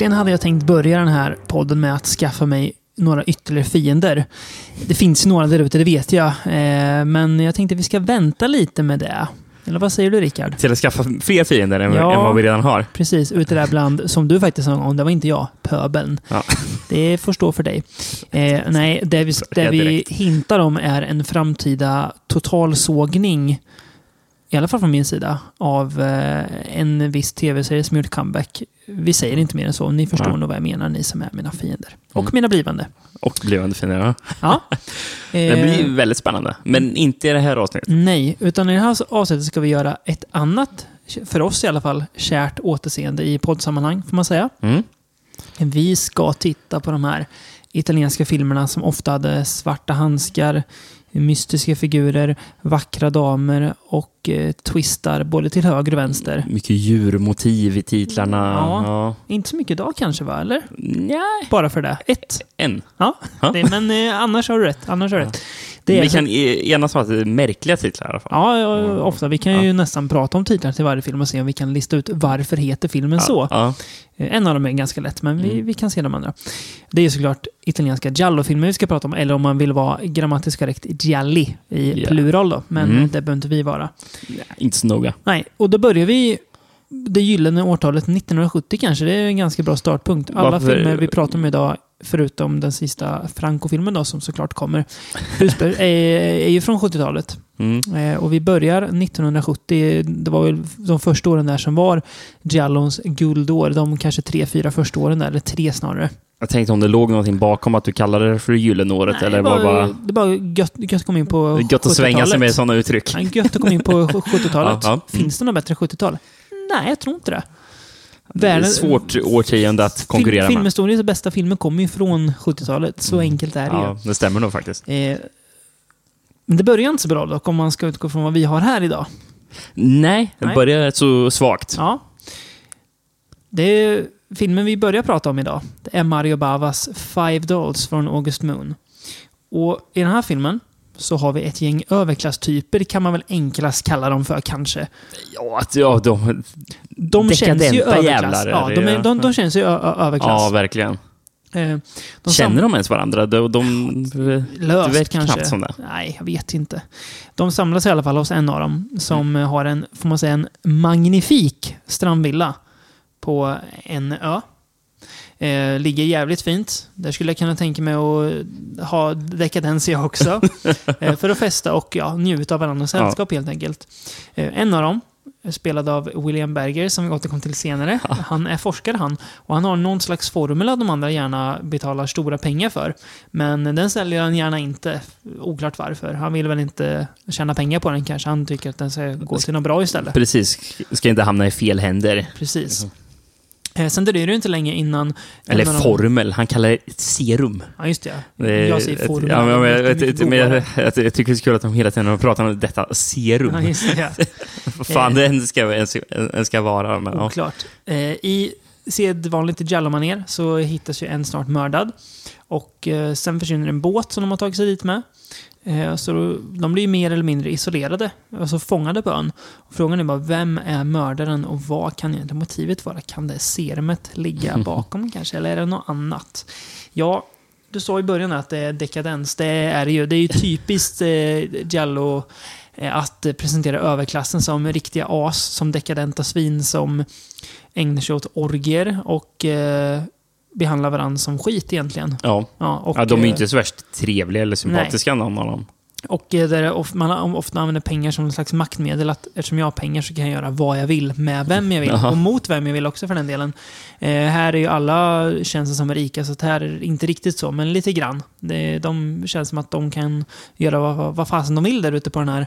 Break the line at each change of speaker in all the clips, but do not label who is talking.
Egentligen hade jag tänkt börja den här podden med att skaffa mig några ytterligare fiender. Det finns några där ute, det vet jag. Eh, men jag tänkte att vi ska vänta lite med det. Eller vad säger du Rickard?
Till att skaffa fler fiender än,
Ja.
än vad vi redan har.
Precis, ute där bland, som du faktiskt sa en gång, det var inte jag, pöbeln.
Ja.
Det får stå för dig. Eh, nej, det vi, det vi hintar om är en framtida totalsågning, i alla fall från min sida, av eh, en viss tv-serie som gjort comeback. Vi säger inte mer än så, ni förstår
Ja.
nog vad jag menar, ni som är mina fiender. Och
Mm.
mina blivande.
Och blivande fiender. Ja.
Ja.
Det
Eh,
blir ju väldigt spännande. Men inte i det här avsnittet.
Nej, utan i det här avsnittet ska vi göra ett annat, för oss i alla fall, kärt återseende i poddsammanhang, får man säga.
Mm.
Vi ska titta på de här italienska filmerna som ofta hade svarta handskar, mystiska figurer, vackra damer och eh, twistar både till höger och vänster.
Mycket djurmotiv i titlarna.
Ja.
Ja.
Inte så mycket idag kanske, va? Eller?
Nej.
Bara för det. Ett.
En.
Ja,
Ja.
det, men eh, annars har du rätt. Annars har du rätt. Det är
Vi kan e- enas om att det är märkliga titlar i alla fall.
Ja, ja, ofta. Vi kan ju nästan prata om titlar till varje film och se om vi kan lista ut varför heter filmen så.
Ja.
Eh, En av dem är ganska lätt, men
Mm.
vi, vi kan se de andra. Det är ju såklart italienska giallo-filmer vi ska prata om, eller om man vill vara grammatiskt korrekt, gialli i
Ja.
plural då. Men
Mm.
det behöver inte vi vara.
Nej, Inte så noga.
Nej, och då börjar vi det gyllene årtalet 1970 kanske. Det är en ganska bra startpunkt. Alla
Varför-
filmer vi pratar om idag, förutom den sista Franco-filmen då, som såklart kommer, ursprung- är, är ju från 70-talet.
Mm.
Eh, och vi börjar 1970. Det var väl de första åren där som var Giallons guldår. De kanske tre, fyra första åren där, eller tre snarare.
Jag tänkte om det låg någonting bakom att du kallade det för gyllenåret
Nej,
eller var bara
det var gött, gött att komma in på
gött att svänga sig
70-talet.
med sådana uttryck.
Ja, gött att komma in på 70-talet.
Ja, ja.
Finns det något bättre 70-tal? Nej, jag tror inte det. Världen-
svårt årtionde att konkurrera
Film,
med.
filmhistoriens bästa filmer kommer ju från 70-talet. Så enkelt är det
Mm. Ja, det stämmer nog faktiskt.
ju. Eh, men det börjar inte så bra dock, om man ska utgå från vad vi har här idag.
Nej, det
Nej.
börjar rätt så svagt.
Ja. Det är filmen vi börjar prata om idag. Det är Mario Bavas Five Dolls från August Moon. Och i den här filmen så har vi ett gäng överklasstyper, kan man väl enklast kalla dem för kanske.
Ja, att, ja de,
De känns ju överklass. Ja, de, är, de, de känns ju överklass.
ja, verkligen.
Eh, de
Känner de ens varandra? De, de,
Löst
vet
kanske.
knappt som det.
Nej, jag vet inte. De samlas i alla fall hos en av dem som eh, har en, får man säga, en magnifik strandvilla på en ö. Eh, ligger jävligt fint. Där skulle jag kunna tänka mig att ha dekadens jag också. eh, för att festa och ja, njuta av varandras
Ja.
sällskap helt enkelt. Eh, en av dem, spelad av William Berger, som vi återkom till senare. Han är forskare han. Och han har någon slags formel att de andra gärna betalar stora pengar för. Men den säljer han gärna inte. Oklart varför. Han vill väl inte tjäna pengar på den kanske. Han tycker att den ska gå till något bra istället.
Precis, ska inte hamna i fel händer.
Precis. Eh, Sen dröjer det inte länge innan...
Eller
en av de-
formel, han kallar det ett serum.
Ja, just det.
Det
jag säger formel.
Ja, men, jag, jag, men jag, jag, tycker det är så kul att de hela tiden pratar om detta serum.
Ja, just det. Ja.
Vad fan det än ska, än ska, vara. Men, ja.
Oklart. Eh, I sedvanligt Giallo-manér så hittas ju en snart mördad. Och eh, sen försvinner en båt som de har tagit sig dit med. Eh, så de blir mer eller mindre isolerade, alltså fångade på ön. Frågan är bara, vem är mördaren och vad kan egentligen motivet vara? Kan det serumet ligga bakom kanske, eller är det något annat? Ja, du sa i början att det är dekadens. Det är det ju. Det är ju typiskt eh, Giallo eh, att presentera överklassen som riktiga as, som dekadenta svin som ägnar sig åt orgier och eh, behandlar varandra som skit egentligen.
Ja.
Ja, och,
ja, de är ju
eh,
inte så värst trevliga eller sympatiska någon av dem.
Och eh, där man ofta använder pengar som en slags maktmedel. Att eftersom jag har pengar så kan jag göra vad jag vill med vem jag vill.
Jaha.
Och mot vem jag vill också för den delen. Eh, här är ju alla känns som rika, så här är det inte riktigt så, men lite grann. Det, de känns som att de kan göra vad, vad, fasen de vill där ute på den här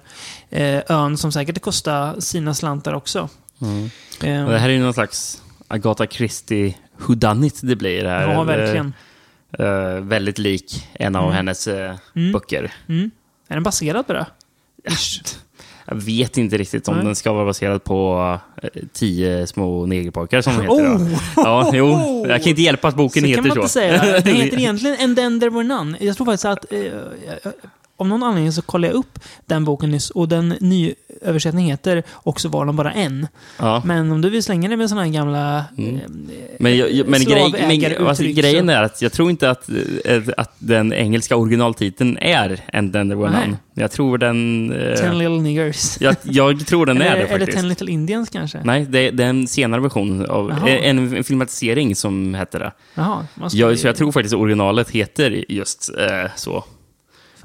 eh, ön, som säkert kostar sina slantar också.
Mm.
Eh,
Det här är ju någon slags Agatha Christie whodunit det blir. Här.
ja,
Eh,
verkligen.
eh, väldigt lik en av
Mm.
hennes eh,
Mm.
böcker.
Mm. Är den baserad på det?
Jag vet inte riktigt om
Nej.
den ska vara baserad på tio små negerpojkar som de heter. då.
Oh!
Ja, jo. Jag kan inte hjälpa att boken
så kan
heter så.
Den heter egentligen And then there were none. Jag tror faktiskt att... Eh, av någon anledning så kollade jag upp den boken nyss och den nyöversättningen heter Och så var de bara en.
Ja.
Men om du vill slänga dig med sådana här gamla...
Mm.
eh,
Men, jag, men, grej, men alltså,
så-
grejen är att jag tror inte att, eh, att den engelska originaltiteln är And then there were
Nej.
none. Jag tror den... eh,
Ten little niggers.
jag, jag tror den är
eller,
det
eller
faktiskt.
Ten little indians kanske?
Nej, det, är en senare version av en, en filmatisering som hette det.
Jaha,
Jag, så jag tror faktiskt originalet heter just eh, så.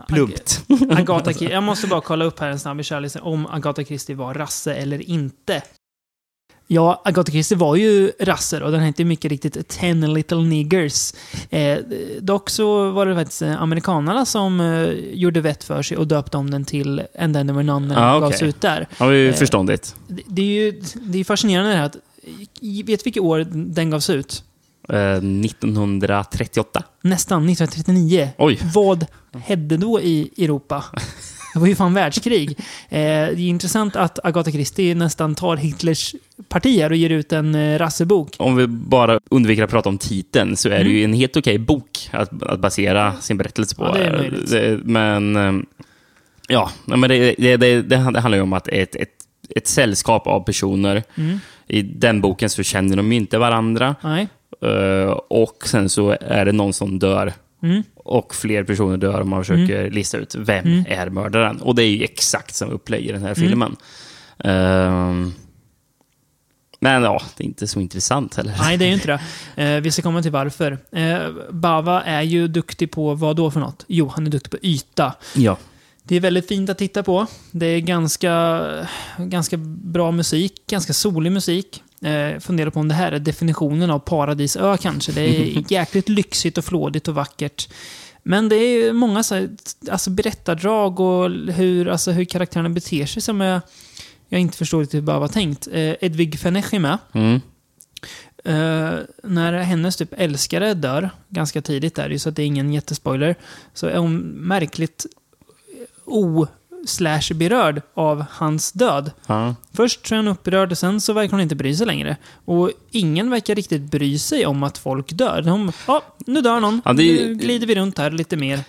Plumpt.
Agatha Christie. Jag måste bara kolla upp här en snabb kärlek om Agatha Christie var rasse eller inte. Ja, Agatha Christie var ju rasser och den hette mycket riktigt Ten Little Niggers. Eh, dock så var det faktiskt eh, amerikanerna som eh, gjorde vett för sig och döpte om den till And then there were none när den
Ah,
gavs
okej.
ut där.
Ja, det är ju
Eh,
förståndigt.
Det, det är ju det är fascinerande det här att, vet vilket år den gavs ut?
Eh, 1938.
Nästan, 1939.
Oj.
Vad hände då i Europa? Det var ju fan världskrig. Eh, det är intressant att Agatha Christie nästan tar Hitlers parti här och ger ut en eh, rassebok.
Om vi bara undviker att prata om titeln så är det
Mm.
ju en helt okej bok att, att basera sin berättelse på.
Ja, det är möjligt.
Det- Men eh, ja, men det, det, det, det handlar ju om att ett, ett, ett sällskap av personer,
Mm.
i den boken så känner de ju inte varandra.
Nej.
Eh, och sen så är det någon som dör.
Mm.
Och fler personer dör och man försöker lista ut vem
Mm.
är mördaren. Och det är ju exakt som upplägg i den här filmen. Ehm, men ja, det är inte så intressant heller.
Nej, det är ju inte det. Eh, vi ska komma till varför. Eh, Bava är ju duktig på vad då för något? Jo, han är duktig på yta.
Ja.
Det är väldigt fint att titta på. Det är ganska, ganska bra musik, ganska solig musik. Eh, funderar på om det här är definitionen av paradisö kanske. Det är jäkligt lyxigt och flådigt och vackert. Men det är många så här, alltså berättardrag och hur, alltså hur karaktärerna beter sig som jag, jag inte förstår riktigt hur bara var tänkt. Eh, Edvig Fenech är med.
Mm.
Eh, när hennes typ älskare dör, ganska tidigt där, så att det är ingen jättespoiler, så är hon märkligt o-slash berörd av hans död.
Ja.
Först så är hon upprörd, och sen så verkar hon inte bry sig längre. Och ingen verkar riktigt bry sig om att folk dör. De, ja, nu dör någon.
Ja, är-
Nu glider vi runt här lite mer.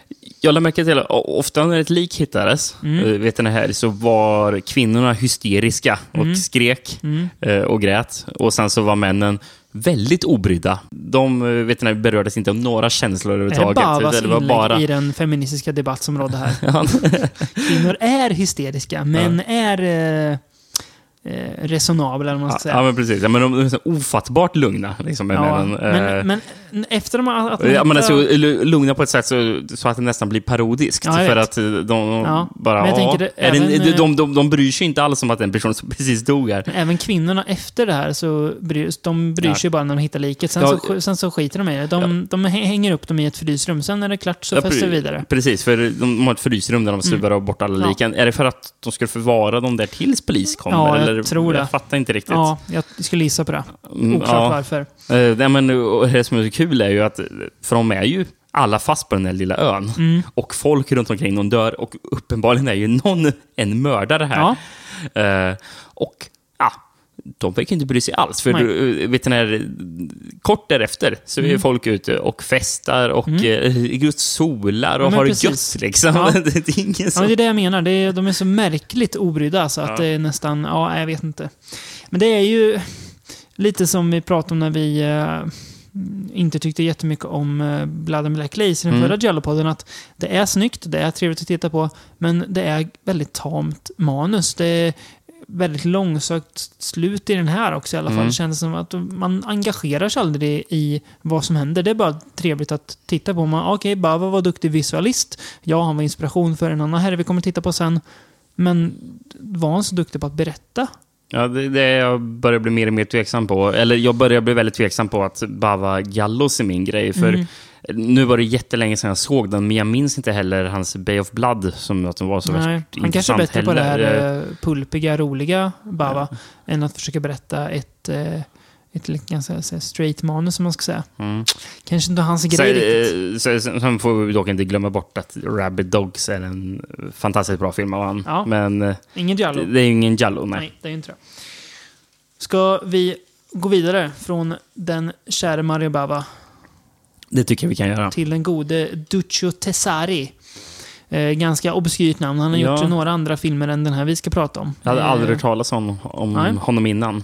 Jag lade märke till att ofta när ett lik hittades,
Mm.
eh, vet ni här, så var kvinnorna hysteriska och
Mm.
skrek
Mm.
eh, och grät. Och sen så var männen väldigt obrydda. De eh, vet ni, berördes inte av några känslor
Det
överhuvudtaget.
Bavas
Det var bara...
i den feministiska debatt som rådde här.
Ja.
Kvinnor är hysteriska, men är eh, resonabla, eller man ska säga.
Ja, men precis. Ja, men de är så ofattbart lugna. Liksom,
Ja,
männen. Eh,
men, men efter de, att de
Ja, men alltså, lu- lugna på ett sätt så, så att det nästan blir parodiskt.
Ja,
för att eh, de
Ja,
bara...
men
ja,
det
är det,
även,
de,
eh,
de, de, de bryr sig inte alls om att en person som precis dog här.
Men även kvinnorna efter det här så bryr, de bryr
Ja.
sig bara när de hittar liket. Sen,
Ja,
så, sen så skiter de i det. De, de hä- hänger upp dem i ett frysrum. Sen när det är klart så
Ja,
fäster vi vidare.
Precis, för de, de har ett frysrum där de suvar bort alla
Ja.
liken. Är det för att de ska förvara dem där tills polis kommer?
Ja, tror det.
Jag fattar inte riktigt.
Ja, jag skulle gissa på det.
Mm,
Oklart
ja.
varför.
Eh, men, och det som är så kul är ju att, för de är ju alla fast på den här lilla ön.
Mm.
Och folk runt omkring dem dör och uppenbarligen är ju någon en mördare här.
Ja.
Eh, och ja, de verkar inte bry sig alls. För du, eh, vet du, när, kort därefter så är
Mm.
folk ute och festar och mm. just solar och
Ja,
har
precis.
gött. Liksom.
Ja.
det är ingen
Ja,
som...
det är det jag menar. Det är, de är så märkligt obrydda så att
Ja.
det är nästan... Ja, jag vet inte. Men det är ju lite som vi pratade om när vi eh, inte tyckte jättemycket om uh, Blood and Black Lace i den
Mm.
förra Jallo-podden. Att det är snyggt, det är trevligt att titta på, men det är väldigt tamt manus. Det väldigt långsökt slut i den här också i alla fall.
Mm.
Det känns som att man engagerar sig aldrig i vad som händer. Det är bara trevligt att titta på. Okej, Bava var duktig visualist. Ja, han var inspiration för en annan herre vi kommer titta på sen. Men var han så duktig på att berätta?
Ja, det, det jag börjar bli mer och mer tveksam på. Eller jag börjar bli väldigt tveksam på att Bava Gallos är min grej. För
Mm.
Nu var det jättelänge sedan jag såg den, men jag minns inte heller hans Bay of Blood som att den var så
Nej,
värst
han kanske är bättre på det här
heller.
eh, pulpiga, roliga Bava än att försöka berätta ett, eh, ett ganska så straight manus, som man ska säga.
Mm.
Kanske inte hans
Så,
grej riktigt.
eh, så, sen får vi dock inte glömma bort att Rabbit Dogs är en fantastiskt bra film av han.
Ja.
Men
Ingen Giallo.
det, det är ingen Jallo, nej.
Nej, det är inte det. Ska vi gå vidare från den käre Mario Bava
Det tycker jag vi kan göra.
till den gode Duccio Tessari. Eh, ganska obskyrt namn. Han har
Ja.
gjort några andra filmer än den här vi ska prata om.
Jag hade
Eh,
aldrig hört talas om, om
Nej.
honom innan.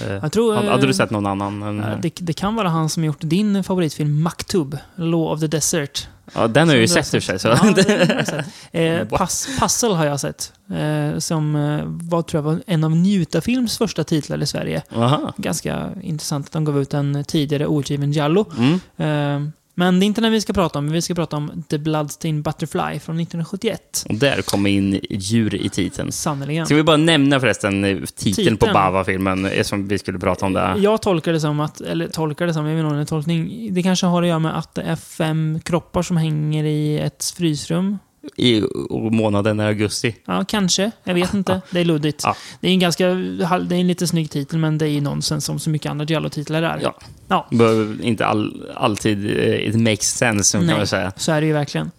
Eh,
Jag tror,
hade,
eh,
hade du sett någon annan? än-
eh, Det, det kan vara han som gjort din favoritfilm Maktub, Law of the Desert.
Ja, den har jag ju sett i och för sig. Så.
Ja, den har jag sett. Eh, pass, Puzzle har jag sett. Eh, som eh, var, tror jag, var en av Njuta-films första titlar i Sverige.
Aha.
Ganska intressant att de gav ut en tidigare outgiven Jallo.
Mm.
Eh, men det är inte den vi ska prata om. Vi ska prata om The Bloodstained Butterfly från 1971.
Och där kommer in djur i titeln.
Sannerligen.
Ska vi bara nämna förresten eh, titeln,
Titeln.
på Bava-filmen, som vi skulle prata om där.
Jag tolkar det som att, eller tolkar det som, jag vet inte om det är tolkning. Det kanske har att göra med att det är fem kroppar som hänger i ett frysrum.
I månaden är augusti.
Ja, kanske. Jag vet inte. Det är luddigt.
Ja.
Det är en ganska, det är en lite snygg titel, men det är ju nonsens som så mycket andra Giallo-titlar är.
Ja.
Ja.
Behöver inte all, alltid eh, it makes sense, kan
Nej.
man säga.
Så är det ju verkligen.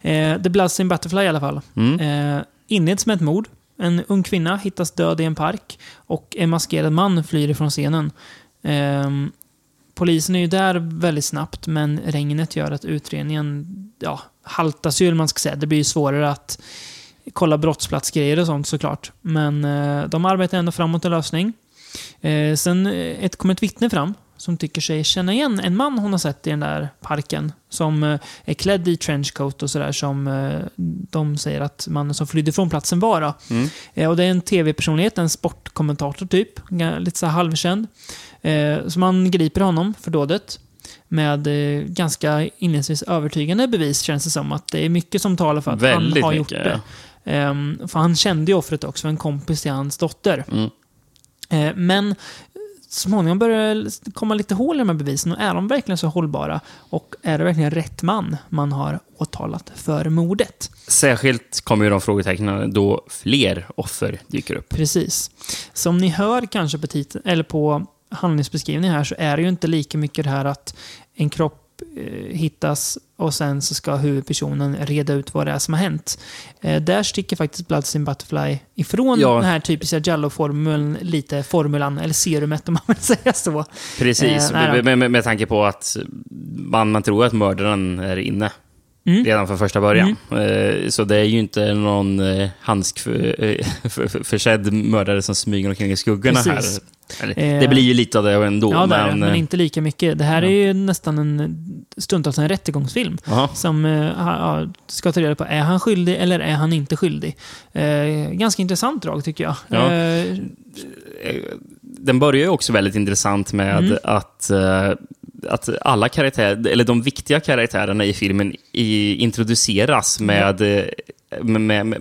Eh, The Bloodstained Butterfly i alla fall.
Mm.
Eh, inleds med ett mord. En ung kvinna hittas död i en park och en maskerad man flyr ifrån scenen. Ehm, polisen är ju där väldigt snabbt, men regnet gör att utredningen ja, haltas ju, eller man ska säga. Det blir ju svårare att kolla brottsplatsgrejer och sånt såklart. Men eh, de arbetar ändå framåt en lösning. Eh, sen eh, ett, kommer ett vittne fram som tycker sig känna igen en man hon har sett i den där parken. Som eh, är klädd i trenchcoat och sådär som eh, de säger att mannen som flydde från platsen var.
Mm.
Eh, och det är en tv-personlighet, en sportkommentator typ. Lite så halvkänd. Eh, så man griper honom för dådet. Med eh, ganska inledningsvis övertygande bevis känns det som. Att det är mycket som talar för att
Väldigt
han har gjort
mycket,
det. Ehm, för han kände ju offret också, en kompis till hans dotter.
Mm.
Eh, men småningom börjar det komma lite hål i de här bevisen. Och är de verkligen så hållbara? Och är det verkligen rätt man man har åtalat för mordet?
Särskilt kommer ju de frågetecknen då fler offer dyker upp.
Precis. Som ni hör kanske på, titeln, eller på handlingsbeskrivningen här så är det ju inte lika mycket det här att en kropp eh, hittas och sen så ska huvudpersonen reda ut vad det är som har hänt. Eh, där sticker faktiskt Bloodstained Butterfly ifrån
Ja.
den här typiska Jallo-formeln, lite formulan, eller serumet om man vill säga så.
Precis,
Eh,
med, med, med, med tanke på att man, man tror att mördaren är inne
Mm.
redan från första början. Eh, Så det är ju inte någon handskförsedd mördare som smyger omkring i skuggorna
Precis.
här.
Eh,
det blir ju lite av det ändå,
Ja, det,
men...
men
eh,
inte lika mycket. Det här
ja.
är ju nästan en stundtals en rättegångsfilm.
ja.
Som eh, ja, ska ta reda på, är han skyldig eller är han inte skyldig? Eh, ganska intressant drag tycker jag.
Ja.
Eh,
Den börjar ju också väldigt intressant med
Mm.
att, eh, att alla karaktärer, eller de viktiga karaktärerna i filmen i, introduceras med, med, med,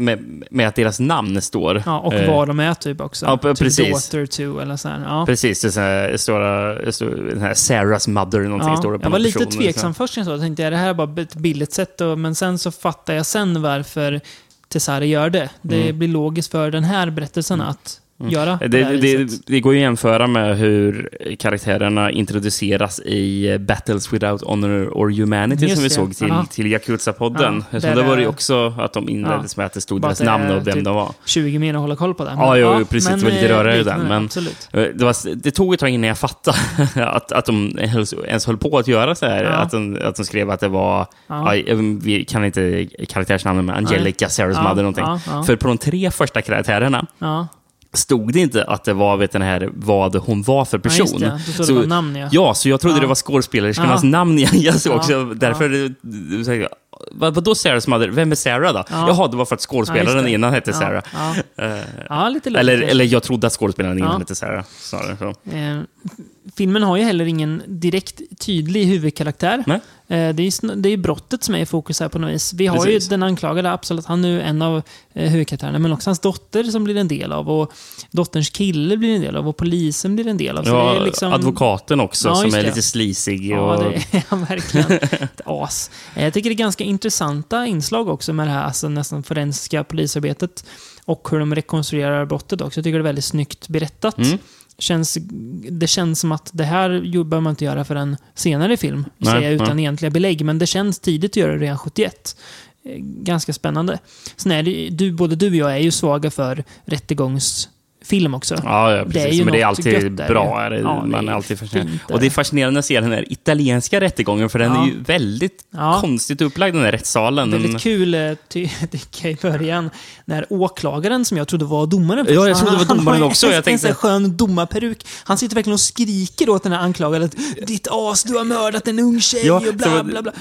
med, att deras namn står.
ja, och
Eh,
var de är typ också.
ja,
typ
precis.
Daughter to eller så här. Ja.
Precis, det, är här, den här Sarahs mother, någonting
Ja,
står det på
jag var lite
person,
tveksam först när jag såg det. Jag tänkte, är det här bara ett billigt sätt? Och, men sen så fattar jag sen varför Tessari gör det. Det
Mm.
blir logiskt för den här berättelsen att göra på det,
Det, det, går ju att jämföra med hur karaktärerna introduceras i eh, Battles Without Honor or Humanity
Just
som vi
det.
såg till,
Aha.
till Yakuza-podden.
Ja,
det var ju också att de inleddes med att det stod deras namn och vem
typ
de var.
20 mer att hålla koll på det.
Ja, jo, precis. Det var lite
eh,
rörigare den, men-
Absolut.
Eh, Det, var, det tog ett tag innan jag fattade att, att de ens höll på att göra så här.
Ja.
Att, de, att de skrev att det var,
Ja.
ja. vi kan inte karaktärsnamnen, men Angelica, Sarah's
Ja,
mother någonting.
ja, ja.
För på de tre första karaktärerna
Ja,
stod det inte att det var vet den här, vad hon var för
ja,
person.
just det. Står det
Så-
bara namn, ja.
Ja, så jag trodde
Ja.
det var skådespelerskornas
Ja.
namn jag, jag såg
Ja.
Därför... Ja. Så, vad, vadå Sarah's mother? Vem är Sarah då?
Ja.
Jaha, det var för att
Ja,
skådespelaren
det.
innan hette
Ja,
Sarah.
Ja,
Eh,
ja lite
eller, eller jag trodde att skådespelaren innan
Ja.
hette Sarah. Snarare så.
Filmen har ju heller ingen direkt tydlig huvudkaraktär.
Nej.
Eh, det, är, det är brottet som är i fokus här på något vis. Vi har
Precis.
ju den anklagade, absolut. Han är ju en av eh, huvudkaraktärerna, men också hans dotter som blir en del av. Och dotterns kille blir en del av och polisen blir en del av.
Ja,
liksom,
advokaten också,
Ja,
som är
det.
lite.
Ja,
Och,
det är han verkligen. Ett as. Eh, Jag tycker det är ganska intressanta inslag också med det här alltså nästan forensiska polisarbetet. Och hur de rekonstruerar brottet också. Jag tycker det är väldigt snyggt berättat.
Mm.
Känns, det känns som att det här behöver man inte göra för en senare film,
Nej,
säger jag utan
nej.
egentliga belägg. Men det känns tidigt att göra det redan 71. Eh, Ganska spännande. Sen är det, du, både du och jag är ju svaga för film också.
Ja, ja precis.
Det är ju
men det är alltid
där
bra. Är det,
Ja, det
man är
är
alltid fascinerad. Och det är fascinerande att se den här italienska rättegången, för den
Ja.
är ju väldigt
Ja.
konstigt upplagd, den här rättssalen. Den-
Väldigt kul eh, ty- tycker i början. När åklagaren, som jag trodde var domaren.
Ja, jag trodde det var domaren också.
En,
Jag
en
tänkte-
här skön domarperuk. Han sitter verkligen och skriker åt den här anklagade. att, Ditt as, du har mördat en ung tjej
Ja,
och bla bla bla.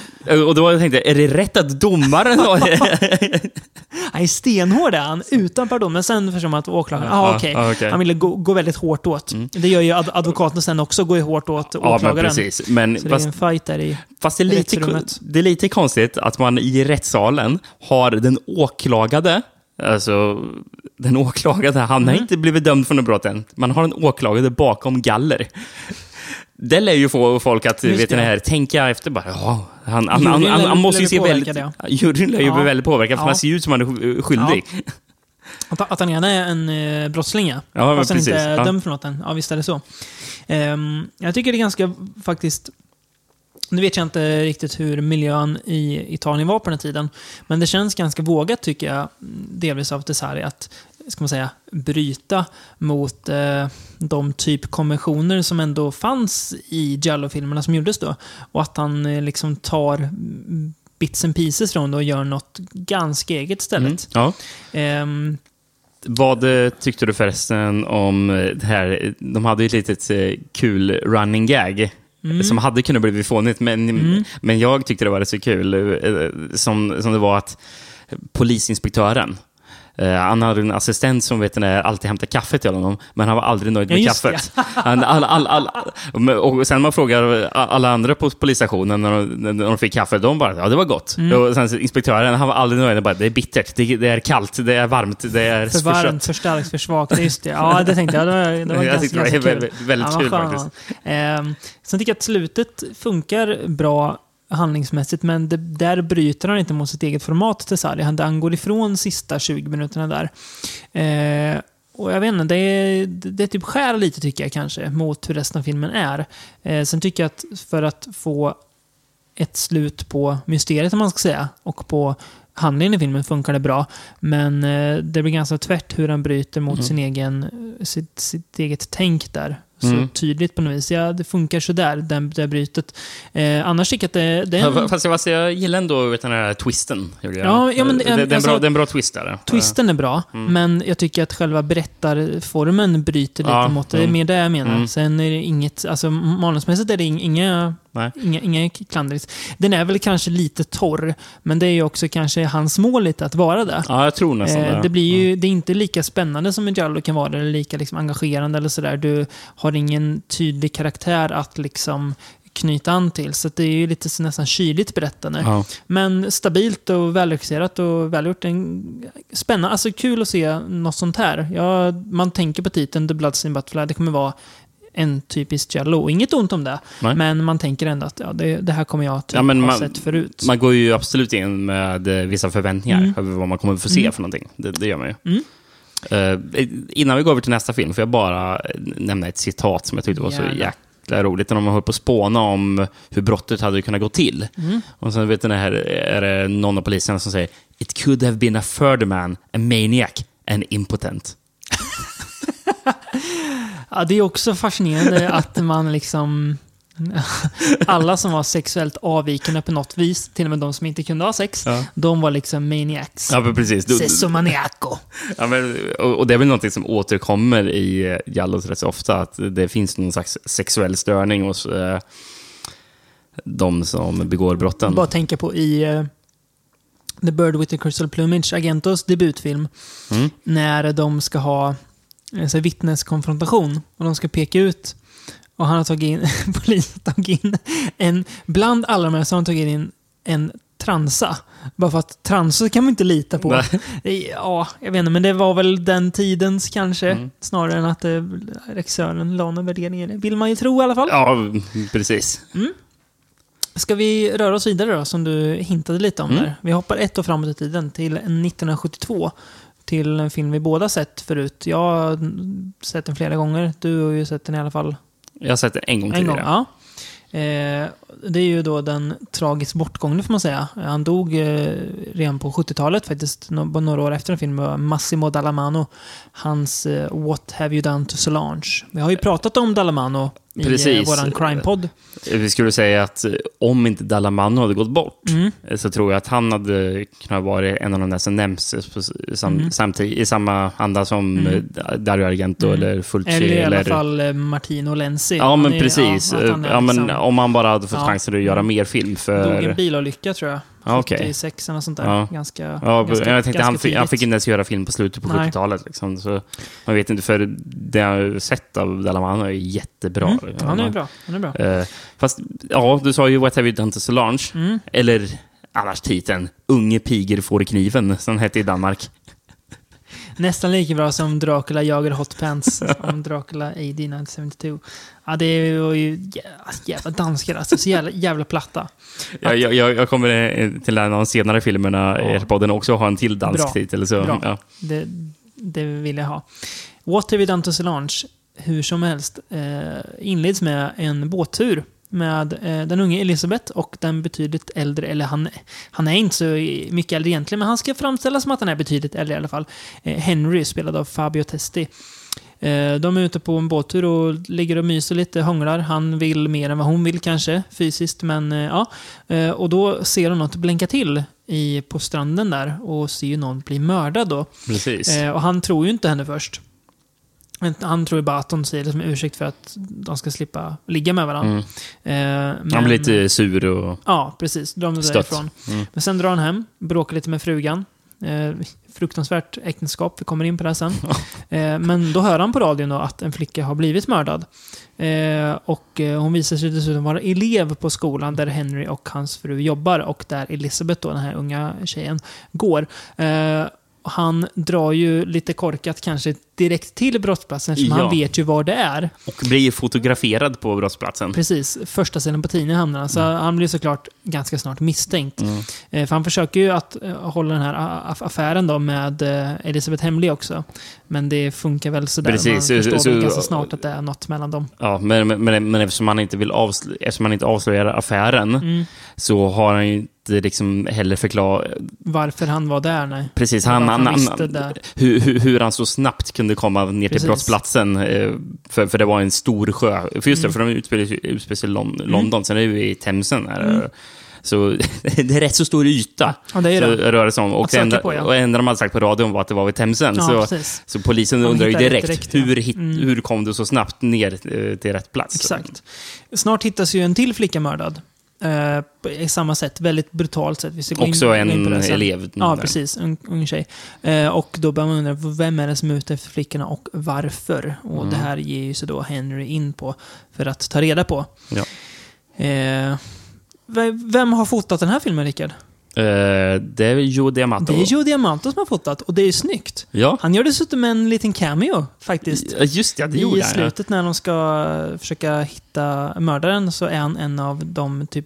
Och då tänkte jag, är det rätt att domaren har...
Han är stenhård är han, utan pardon. Men sen förstår man att åklagaren,
Ja,
ah, okej.
ja, okej.
Han ville gå, gå väldigt hårt åt. Det gör ju ad advokaten sen också, går hårt åt
ja, men
åklagaren.
precis. Men,
Så det är
fast,
en fight där i...
fast det, är lite, det är lite konstigt att man i rättssalen har den åklagade, alltså den åklagade, han
Mm.
har inte blivit dömd för något brott än. Man har en åklagare bakom galler. Det lär ju få folk att
Just
vet ni,
det.
det här, tänka efter. Bara, ja, han, han, han, han, måste ju se väldigt... Juryn lär ju bli väldigt påverkad, för han ser ju ut som han är sk- skyldig.
Att, att han gärna är en eh, brottsling, ja. Fast han inte är
Ja.
dömd för något än. Ja, visst är det så. Ehm, jag tycker det är ganska, faktiskt... Nu vet jag inte riktigt hur miljön i Italien var på den här tiden. Men det känns ganska vågat, tycker jag, delvis av Tesari, att ska man säga, bryta mot eh, de typ konventioner som ändå fanns i Giallo-filmerna som gjordes då. Och att han eh, liksom tar bits and pieces från det och gör något ganska eget istället.
Mm. Ja.
Ehm,
Vad eh, tyckte du förresten om eh, det här? De hade ju ett litet eh, kul running gag.
Mm.
Som hade kunnat bli fånigt, men, men jag tyckte det var rätt så kul. eh, Som, som det var att polisinspektören, eh, han hade en assistent som vet ni, alltid hämtar kaffe till honom, men han var aldrig nöjd med
Ja,
kaffet. Han, all, all, all, och sen man frågar alla andra på polisstationen när de, när de fick kaffe, de bara ja det var gott.
Mm.
Och sen inspektören, han var aldrig nöjd, han bara, det är bittert, det, det är kallt, det är varmt, det är
För varmt, för starkt, för svagt. Just det. Ja, det tänkte jag. Det var, det var
Jag
ganska,
det var väldigt- väldigt
Ja,
kul faktiskt.
Ehm, sen tycker jag att slutet funkar bra handlingsmässigt, men det, där bryter han inte mot sitt eget format till Sarri. Han, han går ifrån sista 20 minuterna där. Ehm, och jag vet inte, det, är- det typ skär lite tycker jag kanske mot hur resten av filmen är. Ehm, sen tycker jag att för att få ett slut på mysteriet, om man ska säga, och på handlingen i filmen funkar det bra. Men eh, det blir ganska tvärt hur han bryter mot sin egen, eh, sitt, sitt eget tänk där. Så
Mm.
tydligt på något vis. Ja, det funkar sådär, det, det brytet. Eh, annars tycker jag att det, det är en...
Fast jag, fast jag gillar ändå vet, den här twisten.
Ja, ja, men det-
det, det,
alltså-
bra, det är en bra twist där.
Twisten är bra,
Mm.
men jag tycker att själva berättarformen bryter lite
Ja,
mot det. Det är mer det jag menar.
Mm.
Sen är det inget, alltså manusmässigt är det ing- inga,
Nej.
inga, inga klanderligt. Den är väl kanske lite torr, men det är ju också kanske hans mål lite att vara det.
Ja, jag tror nästan
Eh,
det.
det blir ju, det är inte lika spännande som en Giallo kan vara, eller lika liksom engagerande eller sådär. Du har ingen tydlig karaktär att liksom knyta an till, så det är ju lite så nästan kyligt berättande.
Ja.
Men stabilt och välregisserat och välgjort. Spännande, alltså kul att se något sånt här. Ja, man tänker på titeln The Bloodstained Butterfly, det kommer vara en typisk. Och Inget ont om det,
Nej.
men man tänker ändå att ja, det, det här kommer jag typ
Ja, men
ha
man-
sett förut.
Man går ju absolut in med eh, vissa förväntningar
Mm.
över vad man kommer att få se
Mm.
för någonting. Det, det gör man ju.
Mm.
Eh, innan vi går över till nästa film, får jag bara eh, nämna ett citat som jag tyckte var så
Gärna.
jäkla roligt. När de höll på att spåna om hur brottet hade kunnat gå till.
Mm.
Och sen vet ni, här är det någon av poliserna som säger It could have been a further man, a maniac, and impotent.
Ja, det är också fascinerande att man liksom... Alla som var sexuellt avvikande på något vis, till och med de som inte kunde ha sex,
Ja.
de var liksom maniacs.
Ja, precis. Du. Ja, men, och, och det är väl någonting som återkommer i eh, Jallos rätt så ofta, att det finns någon slags sexuell störning hos eh, de som begår brotten.
Bara tänka på i eh, The Bird with the Crystal Plumage, Agentos debutfilm,
Mm.
när de ska ha en sån här vittneskonfrontation och de ska peka ut och han har tagit in, polisen har tagit in en, bland alla de här så har han tagit in en transa. Bara för att transa kan man inte lita på.
Nej.
Ja, jag vet inte, men det var väl den tidens kanske.
Mm.
Snarare än att eh, regissören la någon värdering i det. Vill man ju tro i alla fall.
Ja, precis.
Ska vi röra oss vidare då, som du hintade lite om
Mm.
där? Vi hoppar ett år framåt i tiden, till 1972. Till en film vi båda sett förut. Jag har sett den flera gånger. Du har ju sett den i alla fall
Jag har sett det en gång
en gång.
tidigare.
Eh, det är ju då den tragiskt bortgångne får man säga. Han dog eh, redan på 70-talet faktiskt, no några år efter en film, var Massimo Dallamano. Hans eh, What have you done to Solange? Vi har ju pratat om Dallamano i eh,
Precis.
våran crime-podd.
Vi skulle säga att eh, om inte Dallamano hade gått bort
Mm.
eh, så tror jag att han hade kunnat vara en av de där som nämns eh, sam,
Mm.
samtidigt, i samma anda som
Mm.
Dario Argento
Mm.
eller Fulci.
Eller i alla fall eh, Martino Lenzi.
Ja,
Han
men
är-
precis.
Ja, han
Ja, men
liksom-
om man bara hade fått
Ja.
chansen att göra mer film
Dog
för...
en bilolycka tror jag.
Ja, okej.
76 eller sånt där.
Ja.
Ganska,
Ja,
ganska,
jag tänkte
ganska
han fick, han fick inte ens göra film på slutet på
Nej.
70-talet. Liksom, så man vet inte, för det jag har sett av Dallamano är jättebra.
Mm. Han är bra. Han är bra.
Eh, fast, ja, du sa ju What have you done to Solange?
Mm.
Eller annars titeln Unge piger får kniven, som hette i Danmark.
Nästan lika bra som Dracula jagar Hot Pants om Dracula AD 1972. Ja, det var ju jä- jävla danskar alltså. Så jävla, jävla platta.
Jag, jag, jag jag kommer eh, till en av de senare filmerna i
Ja.
podden också ha en till dansk
Bra.
titel. Så,
Bra.
ja.
Det, det vill jag ha. What have we done to Solange? Hur som helst eh, inleds med en båttur med eh, den unge Elisabeth och den betydligt äldre, eller han, han är inte så mycket äldre egentligen, men han ska framställas som att han är betydligt äldre i alla fall. Eh, Henry, spelad av Fabio Testi. Eh, de är ute på en båttur och ligger och myser lite, hånglar. Han vill mer än vad hon vill kanske, fysiskt, men eh, ja. Eh, och då ser hon något blänka till i, på stranden där och ser ju någon bli mördad då.
Precis.
Eh, och han tror ju inte henne först. Han tror ju bara att hon säger det som en ursäkt för att de ska slippa ligga med varandra.
Mm.
Eh, men-
Han blir lite sur och
Ja, precis. Drar
stött.
därifrån.
Mm.
Men sen drar han hem, bråkar lite med frugan. Eh, fruktansvärt äktenskap, vi kommer in på det sen. eh, men då hör han på radion då att en flicka har blivit mördad. Eh, och eh, hon visar sig dessutom vara elev på skolan där Henry och hans fru jobbar och där Elisabeth, då, den här unga tjejen, går. Han drar ju lite korkat kanske direkt till brottsplatsen eftersom
Ja.
han vet ju var det är.
Och blir fotograferad på brottsplatsen.
Precis, första sidan på tidningen hamnar han. Så han blir såklart ganska snart misstänkt.
Mm.
Eh, För han försöker ju att eh, hålla den här affären då med eh, Elisabeth hemlig också. Men det funkar väl sådär.
Precis,
Man
så-
förstår
så-
väl ganska snart att det är något mellan dem.
Ja, men, men, men eftersom han inte vill avslöja, eftersom han inte avslöjar affären
Mm.
så har han ju inte liksom heller förklarat...
Varför han var där, nej.
Precis, han,
han
han, hur, hur, hur han så snabbt kunde komma ner
Precis.
till brottsplatsen. eh, För, för det var en stor sjö. För just det,
Mm.
för de utspelar sig i Lon- London, sen är vi i Themsen. Här.
Mm.
Så det är rätt så stor yta.
Ja, det är det.
rör det sig om. Och det enda,
på, ja.
och det enda de hade sagt på radion var att det var vid Themsen.
Ja,
så,
precis.
så polisen
De
undrar ju direkt,
direkt, ja.
hur, hit,
Mm.
hur kom du så snabbt ner eh, till rätt plats?
Exakt. Snart hittas ju en till flicka mördad. Eh, på- I samma sätt, väldigt brutalt sätt. Vi ska in-
Också
in
en
sen.
elev.
Ja, precis. En ung tjej. Eh, och då börjar man undra, vem är det som är ute efter flickorna och varför? Och
Mm.
det här ger ju sig då Henry in på för att ta reda på.
Ja.
Ve- vem har fotat den här filmen, Rickard?
Eh, det är Joe Diamato.
Det är Joe Diamanto som har fotat och det är snyggt.
Ja,
Han gör dessutom en liten cameo, faktiskt.
Ja, just det. Det gjorde
I
han. ja.
slutet när de ska försöka hitta mördaren så är han en av de typ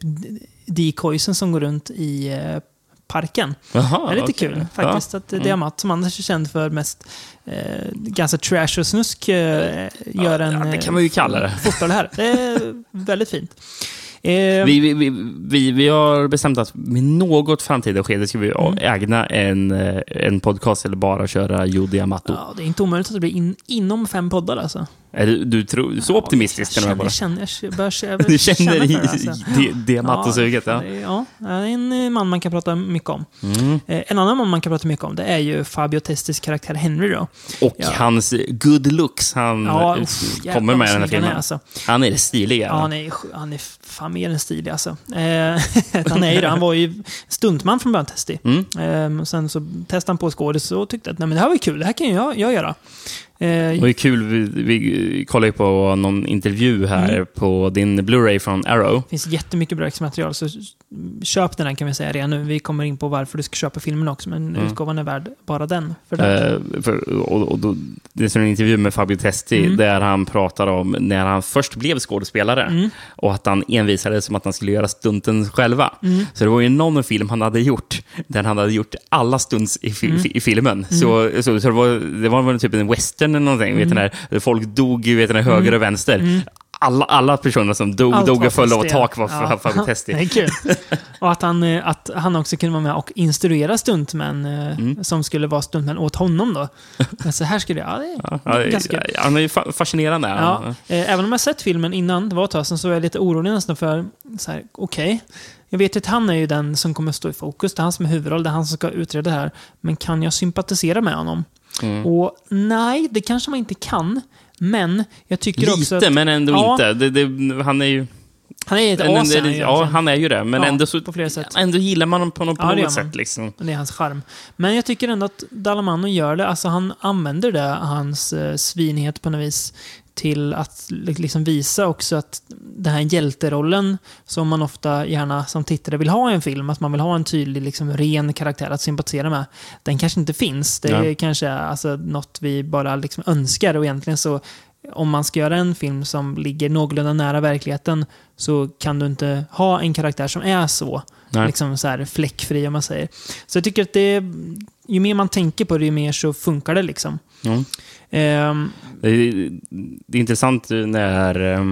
decoysen som går runt i eh, parken.
Jaha,
det är lite
okej.
kul faktiskt. Att
Mm.
Diamat, som annars är känd för mest eh, ganska trash och snusk, eh, gör en...
ja, det kan man ju kalla det.
eh, Fotar det här. Det är väldigt fint. Eh,
Vi, vi, vi, vi, har bestämt att vid något framtida skede ska vi
Mm.
ägna en, eh, en podcast eller bara köra Joe Diamato.
ja, det är inte omöjligt att det blir in, inom fem poddar alltså.
Du, du tror, så optimistisk
jag
kan du vara?
jag känner, jag börjar känna,
Du känner
det, alltså.
Ja.
det är- Ja, det är en eh, man man kan prata mycket om.
Mm.
Eh, En annan man man kan prata mycket om, det är ju Fabio Testis karaktär Henry då.
Och
Ja.
hans good looks han
Ja,
eh,
uff,
kommer med i den här
han är,
filmen.
alltså.
Han är stilig.
Ja, han är, han är fan mer än stilig alltså. Han är ju. Han var ju stuntman från början, Testi.
Mm.
Eh, sen så testade han på skådis och tyckte att Nej, men det här var kul, det här kan jag, jag göra. Eh,
Det var ju kul, vi, vi kollade ju på någon intervju här
Mm.
på din Blu-ray från Arrow.
Det finns jättemycket bra material, så köp den här kan vi säga redan nu. Vi kommer in på varför du ska köpa filmen också, men
Mm.
utgåvan är värd bara den. För det.
Eh, för, och, och då, det är en intervju med Fabio Testi
Mm.
där han pratar om när han först blev skådespelare
Mm.
och att han envisades som att han skulle göra stunten själva.
Mm.
Så det var ju någon film han hade gjort där han hade gjort alla stunts i, fi,
Mm.
i filmen. Så, så, så det, var, det var väl typ en western eller någonting, vet
Mm.
där, där folk dog vet ni, höger och vänster.
Mm.
alla, alla personer som dog,
Allt
dog
var
och föll av tak var
Ja.
Testé.
Det är kul. Och att han, eh, att han också kunde vara med och instruera stuntmän eh,
Mm.
som skulle vara stuntmän åt honom då. Så här skulle det, ja det är
Ja, ja,
ganska kul.
han är ju fa- fascinerande.
Ja, eh, även om jag sett filmen innan, det var ett tag sedan, så är jag lite orolig nästan för, så här, okej. Jag vet att han är ju den som kommer stå i fokus, det är han som är huvudroll, det är han som ska utreda det här. Men kan jag sympatisera med honom?
Mm.
Och nej, det kanske man inte kan. Men jag tycker också
Lite, men ändå
Ja.
inte. Det, det, han är ju...
Han är ett
en-
as,
ja, han är ju det. Men
Ja,
ändå, så,
på flera sätt.
ändå gillar man honom på något,
Ja,
något sätt. Liksom.
Det är hans charm. Men jag tycker ändå att Dalamano gör det. Alltså han använder det, hans eh, svinhet på något vis, till att li- liksom visa också att den här hjälterollen som man ofta gärna som tittare vill ha i en film, att man vill ha en tydlig, liksom, ren karaktär att sympatisera med, den kanske inte finns. Det är
Ja.
kanske alltså, något vi bara liksom önskar och egentligen så om man ska göra en film som ligger någorlunda nära verkligheten så kan du inte ha en karaktär som är så
Nej.
liksom så här fläckfri om man säger. Så jag tycker att det, ju mer man tänker på det, ju mer så funkar det liksom.
Ja.
Ehm,
Det, är, det är intressant när eh,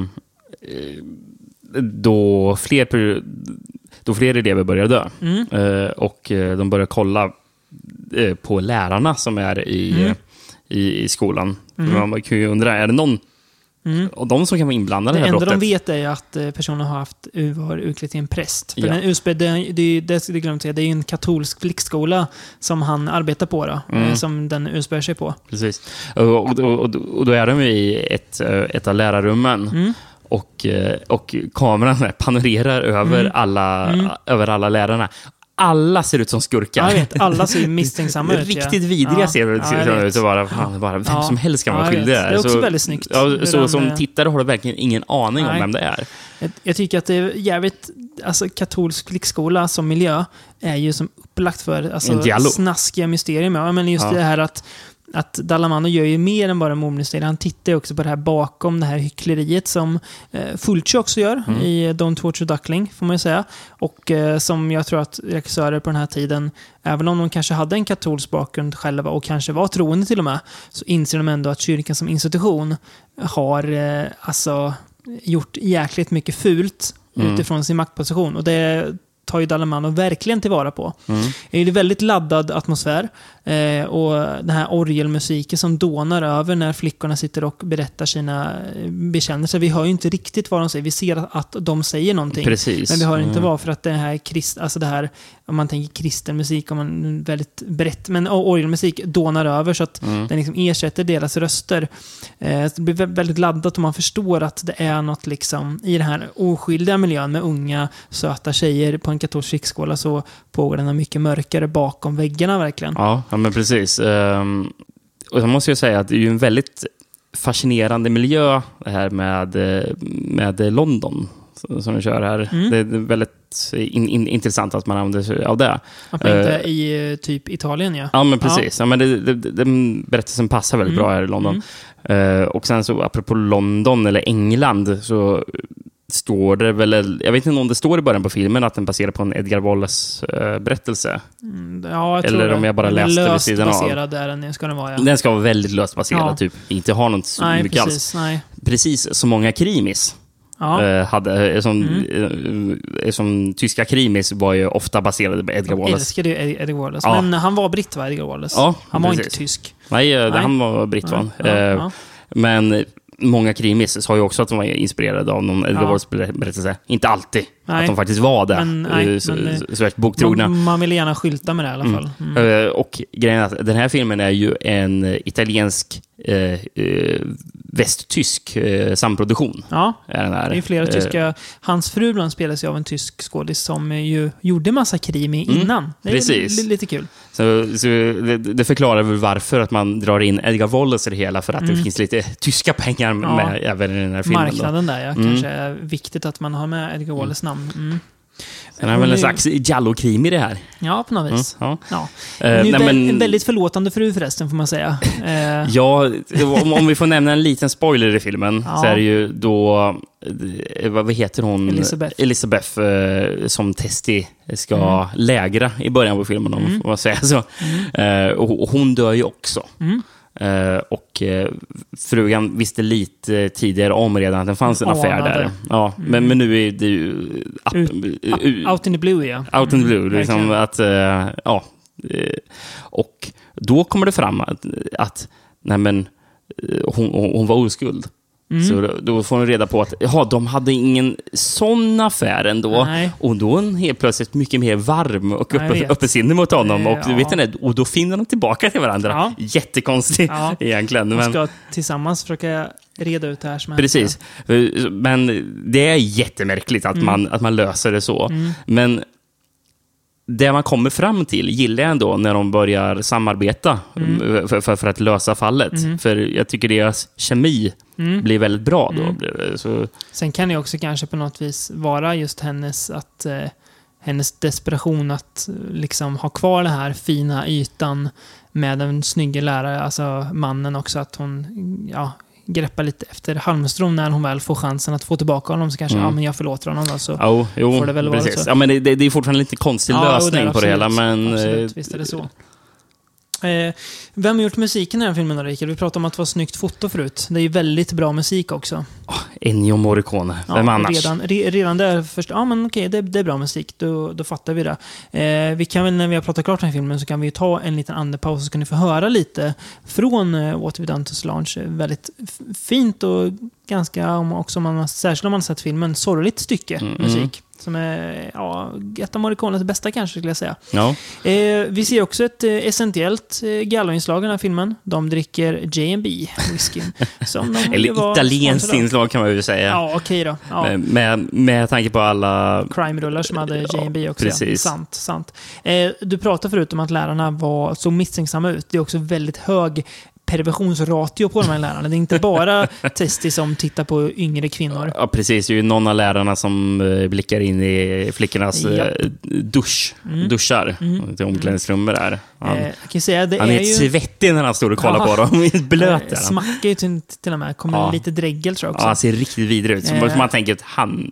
då fler, då fler elever börjar dö
mm,
eh, och eh, de börjar kolla eh, på lärarna som är i,
Mm.
i, i skolan.
Mm.
Man kan ju undra, är det någon
mm.
av dem som kan vara inblandade i
Det
det här
enda
brottet?
de vet är att eh, personen har haft var utklädd till en präst. För
Ja.
den USB, det, det, det, det, glömde säga, det är en katolsk flickskola som han arbetar på, då,
Mm.
eh, som den uspär sig på.
Precis. Och, och, och, och då är de i ett, eh, ett av lärarrummen.
Mm.
Och, och kameran panorerar över,
Mm.
alla,
Mm.
över alla lärarna. Alla ser ut som skurkar.
Ja, jag vet, alla ser misstänksamma ut. ja.
Riktigt vidriga
ja.
ser
Ja,
ut. så bara, fan, bara, vem som helst kan vara skyldig.
Det är också
så,
väldigt snyggt.
Så
de,
som
eh,
tittare har du verkligen ingen aning
Nej.
om vem det är.
Jag, jag tycker att det är jävligt, alltså katolsk flickskola som miljö är ju som upplagt för alltså, snaskiga mysterier. Men just det här att, att Dallamano gör ju mer än bara mordmysterier. Han tittar ju också på det här bakom det här hyckleriet som eh, Fulci också gör
Mm.
i Don't Torture Duckling, får man ju säga. Och eh, som jag tror att regissörer på den här tiden, även om de kanske hade en katolsk bakgrund själva och kanske var troende till och med, så inser de ändå att kyrkan som institution har eh, alltså gjort jäkligt mycket fult
Mm.
utifrån sin maktposition. Och det tar ju Dallamano verkligen tillvara på.
Mm.
Det är en väldigt laddad atmosfär. Eh, och den här orgelmusiken som dånar över när flickorna sitter och berättar sina eh, bekännelser. Vi hör ju inte riktigt vad de säger. Vi ser att, de säger någonting.
Precis.
Men vi hör inte
Mm.
vad för att det här, krist, alltså det här, om man tänker kristen musik, om man väldigt brett, men orgelmusik dånar över så att
Mm.
den liksom ersätter deras röster. Eh, det blir vä- väldigt laddat och man förstår att det är något liksom, i den här oskyldiga miljön med unga, söta tjejer på en katolsk flickskola så pågår det något mycket mörkare bakom väggarna verkligen.
Ja, ja men precis. Ehm, och jag måste ju säga att det är ju en väldigt fascinerande miljö det här med, eh, med London som du kör här.
Mm.
Det är väldigt in, in, intressant att man använder sig av det.
Att man inte
Eh,
är i eh, typ Italien ja.
Ja, men precis. Ja. men det, det, den berättelsen passar väldigt
Mm.
bra här i London. Eh, och sen så apropå London eller England så står det väl, jag vet inte om det står i början på filmen att den baserar på en Edgar Wallace eh, berättelse.
Mm, ja jag
Eller om jag bara
är
läste vid
löst
sidan av.
baserad där den ska den vara ja.
Den ska vara väldigt löst baserad,
Ja.
typ. Inte ha något så
Nej,
mycket alls.
precis. Nej.
Precis så många krimis
Ja.
eh, hade, eh, som,
Mm.
eh, som tyska krimis var ju ofta baserade på Edgar
Jag
Wallace.
älskade ju Ed- Edgar Wallace.
Ja.
Men han var britt va, Edgar Wallace?
Ja,
han var
precis.
inte tysk.
Nej,
Nej.
han var britt va? Men många krimis sa ju också att de var inspirerade av någon
Ja.
Berättelse. Inte alltid
Nej.
att de faktiskt var det.
Men, nej,
så,
men,
så, värst boktrogna.
Man, man vill gärna skylta med det i alla
Mm.
fall. Mm.
Eh, Och grejen är att den här filmen är ju en italiensk eh, eh, västtysk eh, samproduktion.
Ja,
Är
det är flera
Eh,
tyska... Hans fru bland spelas ju av en tysk skådis som eh, ju gjorde massa krimi
Mm,
innan. Det är
precis.
li- lite kul.
Så, så det, det förklarar väl varför att man drar in Edgar Wallace i det hela, för att det
Mm.
finns lite tyska pengar
Ja.
med även i den här filmen. Då.
Marknaden där ja.
Mm.
Kanske är viktigt att man har med Edgar Wallace namn. Mm.
Sen är väl en slags giallo-krimi det här.
Ja, på något
Mm,
vis.
ja.
Ja. Är ju
nej, men-
en väldigt förlåtande fru förresten, får man säga. Eh,
Ja, om, om vi får nämna en liten spoiler i filmen
Ja.
så är det ju då, eh, vad heter hon?
Elisabeth.
Elisabeth eh, som Testi ska
Mm.
lägra i början på filmen, om
Mm.
man får säga så. Eh, och, och hon dör ju också.
Mm.
Eh, och eh, frugan visste lite tidigare om redan att det fanns en affär
Anade.
där. Ja, men, men nu är det ju... Up,
Ut-
u-
Out in the blue, ja.
out in the blue. Liksom,
verkligen.
att, ja, och då kommer det fram att, att nej men, hon, hon hon var oskuld.
Mm.
Så då, då får hon reda på att jaha, de hade ingen sån affär ändå.
Nej.
Och då är hon helt plötsligt mycket mer varm och öppensinnig mot honom.
Eh,
Och,
ja.
vet det, och då finner de tillbaka till varandra.
Ja.
Jättekonstigt
Ja.
egentligen.
De
Men,
ska tillsammans försöka reda ut det här som händer.
Precis. Men det är jättemärkligt
Mm.
att, man, att man löser det så. Men det man kommer fram till gillar jag ändå när de börjar samarbeta
Mm.
för, för, för att lösa fallet. För jag tycker deras kemi
Mm.
blir väldigt bra då. det. Så,
Sen kan det också kanske på något vis vara just hennes att eh, hennes desperation att eh, liksom ha kvar den här fina ytan med en snygg lärare, alltså mannen också, att hon ja, greppar lite efter halmstrån när hon väl får chansen att få tillbaka honom. Så kanske,
Mm.
ja men jag förlåter honom då. Så.
jo,
Får det väl vara
precis.
så.
Ja, men det, det det är fortfarande lite konstig
Ja, jo,
lösning
är
på det hela. Men,
Absolut,
eh,
visst är det så. Eh, vem har gjort musiken i den här filmen då, Rickard? Vi pratade om att det var snyggt foto förut. Det är ju väldigt bra musik också.
Ennio Morricone,
Ja,
vem annars?
Redan, re, redan där först, ja men okej, det, det är bra musik, då, då fattar vi det. Eh, vi kan väl, när vi har pratat klart den här filmen, så kan vi ju ta en liten andetapaus så kan ni få höra lite från eh, What We've Done to Solange. Väldigt fint och ganska, också man, särskilt om man har sett filmen, sorgligt stycke
Mm,
musik. Som är ja, ett av Morricones bästa kanske, skulle jag säga.
Ja.
Eh, vi ser också ett eh, essentiellt eh, galloinslag i den här filmen. De dricker J&B whisky. som de
Eller italienskt inslag kan man ju säga.
Ja, okej då. Ja.
Med, med, med tanke på alla...
Crime-rullar som hade
Ja,
J&B också.
precis.
Sant, sant. Eh, du pratade förut om att lärarna var så misstänksamma ut. Det är också väldigt hög perversionsratio på de här lärarna. Det är inte bara Testi som tittar på yngre kvinnor.
Ja, precis. Det är ju någon av lärarna som eh, blickar in i flickornas
Japp.
eh, dusch, duschar. Till omklädningsrummet där. Han,
Eh, kan säga, det
han är
är ju...
svettig när han står och kollar
Ja.
på dem. Blöt är han.
Smackar ju till, till och med. Kommer
Ja.
lite dregel tror jag
Ja,
också.
han ser riktigt vidrig ut.
Eh.
man tänker att han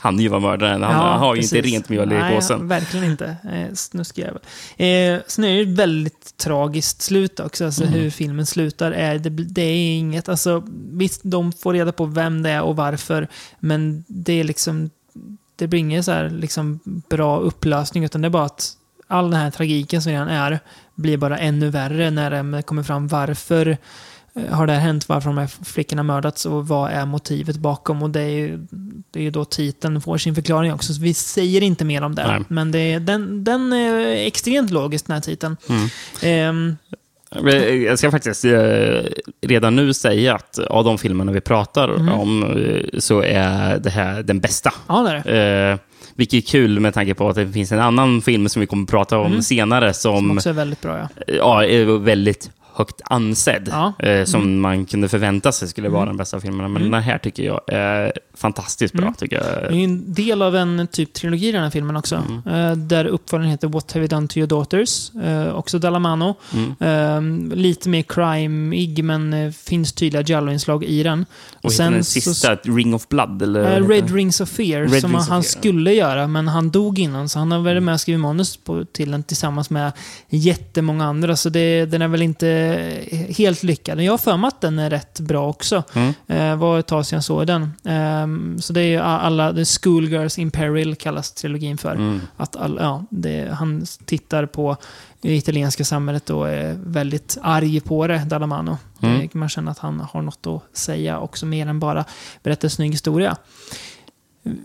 kan ju vara mördaren. Han,
Ja,
han har ju
precis.
inte rent mjöl i
Nej,
påsen.
verkligen inte. Eh, snuskig jävel. Eh, sen är det ju ett väldigt tragiskt slut också. Alltså
Mm.
hur filmen slutar. Är, det, det är inget, alltså visst, de får reda på vem det är och varför. Men det är liksom, det blir ingen så här liksom bra upplösning. Utan det är bara att all den här tragiken som redan är, blir bara ännu värre när det kommer fram varför eh, har det här hänt? Varför de här flickorna mördats? Och vad är motivet bakom? Och det är ju, det är då titeln får sin förklaring också. Så vi säger inte mer om det.
Nej.
Men det är, den, den är extremt logisk, den här titeln.
Mm.
Ehm,
Jag ska faktiskt eh, redan nu säga att av de filmerna vi pratar
Mm.
om eh, så är det här den bästa.
ja, det är det.
Vilket är kul med tanke på att det finns en annan film som vi kommer att prata om
Mm.
senare som,
Som också är väldigt bra, ja.
ja, är väldigt högt ansedd.
Ja.
Eh, som man kunde förvänta sig skulle vara
Mm.
den bästa filmen. Men
Mm.
den här tycker jag är fantastiskt bra.
Mm.
Tycker
Det är
jag.
en del av en typ trilogi i den här filmen också.
Mm.
Eh, där uppföljaren heter What Have You Done To Your Daughters. Eh, också Dalamano.
Mm.
Eh, lite mer crime-ig, men eh, finns tydliga Giallo-inslag i den.
Och sen den sista, Ring of Blood? Eller,
Eh, Red Rings of Fear,
Red
som
Rings
han skulle göra, men han dog innan. Så han har varit med och skrivit manus på, till den tillsammans med jättemånga andra. Så det, den är väl inte helt lyckad. Jag har för mig att den är rätt bra också.
Mm.
Eh, var ett tag sedan jag såg den. Ehm, så det är ju alla, The Schoolgirls in Peril kallas trilogin för.
Mm.
Att all, ja, det, han tittar på det italienska samhället och är väldigt arg på det, Dalamano.
Mm.
Man känner att han har något att säga också, mer än bara berätta en snygg historia.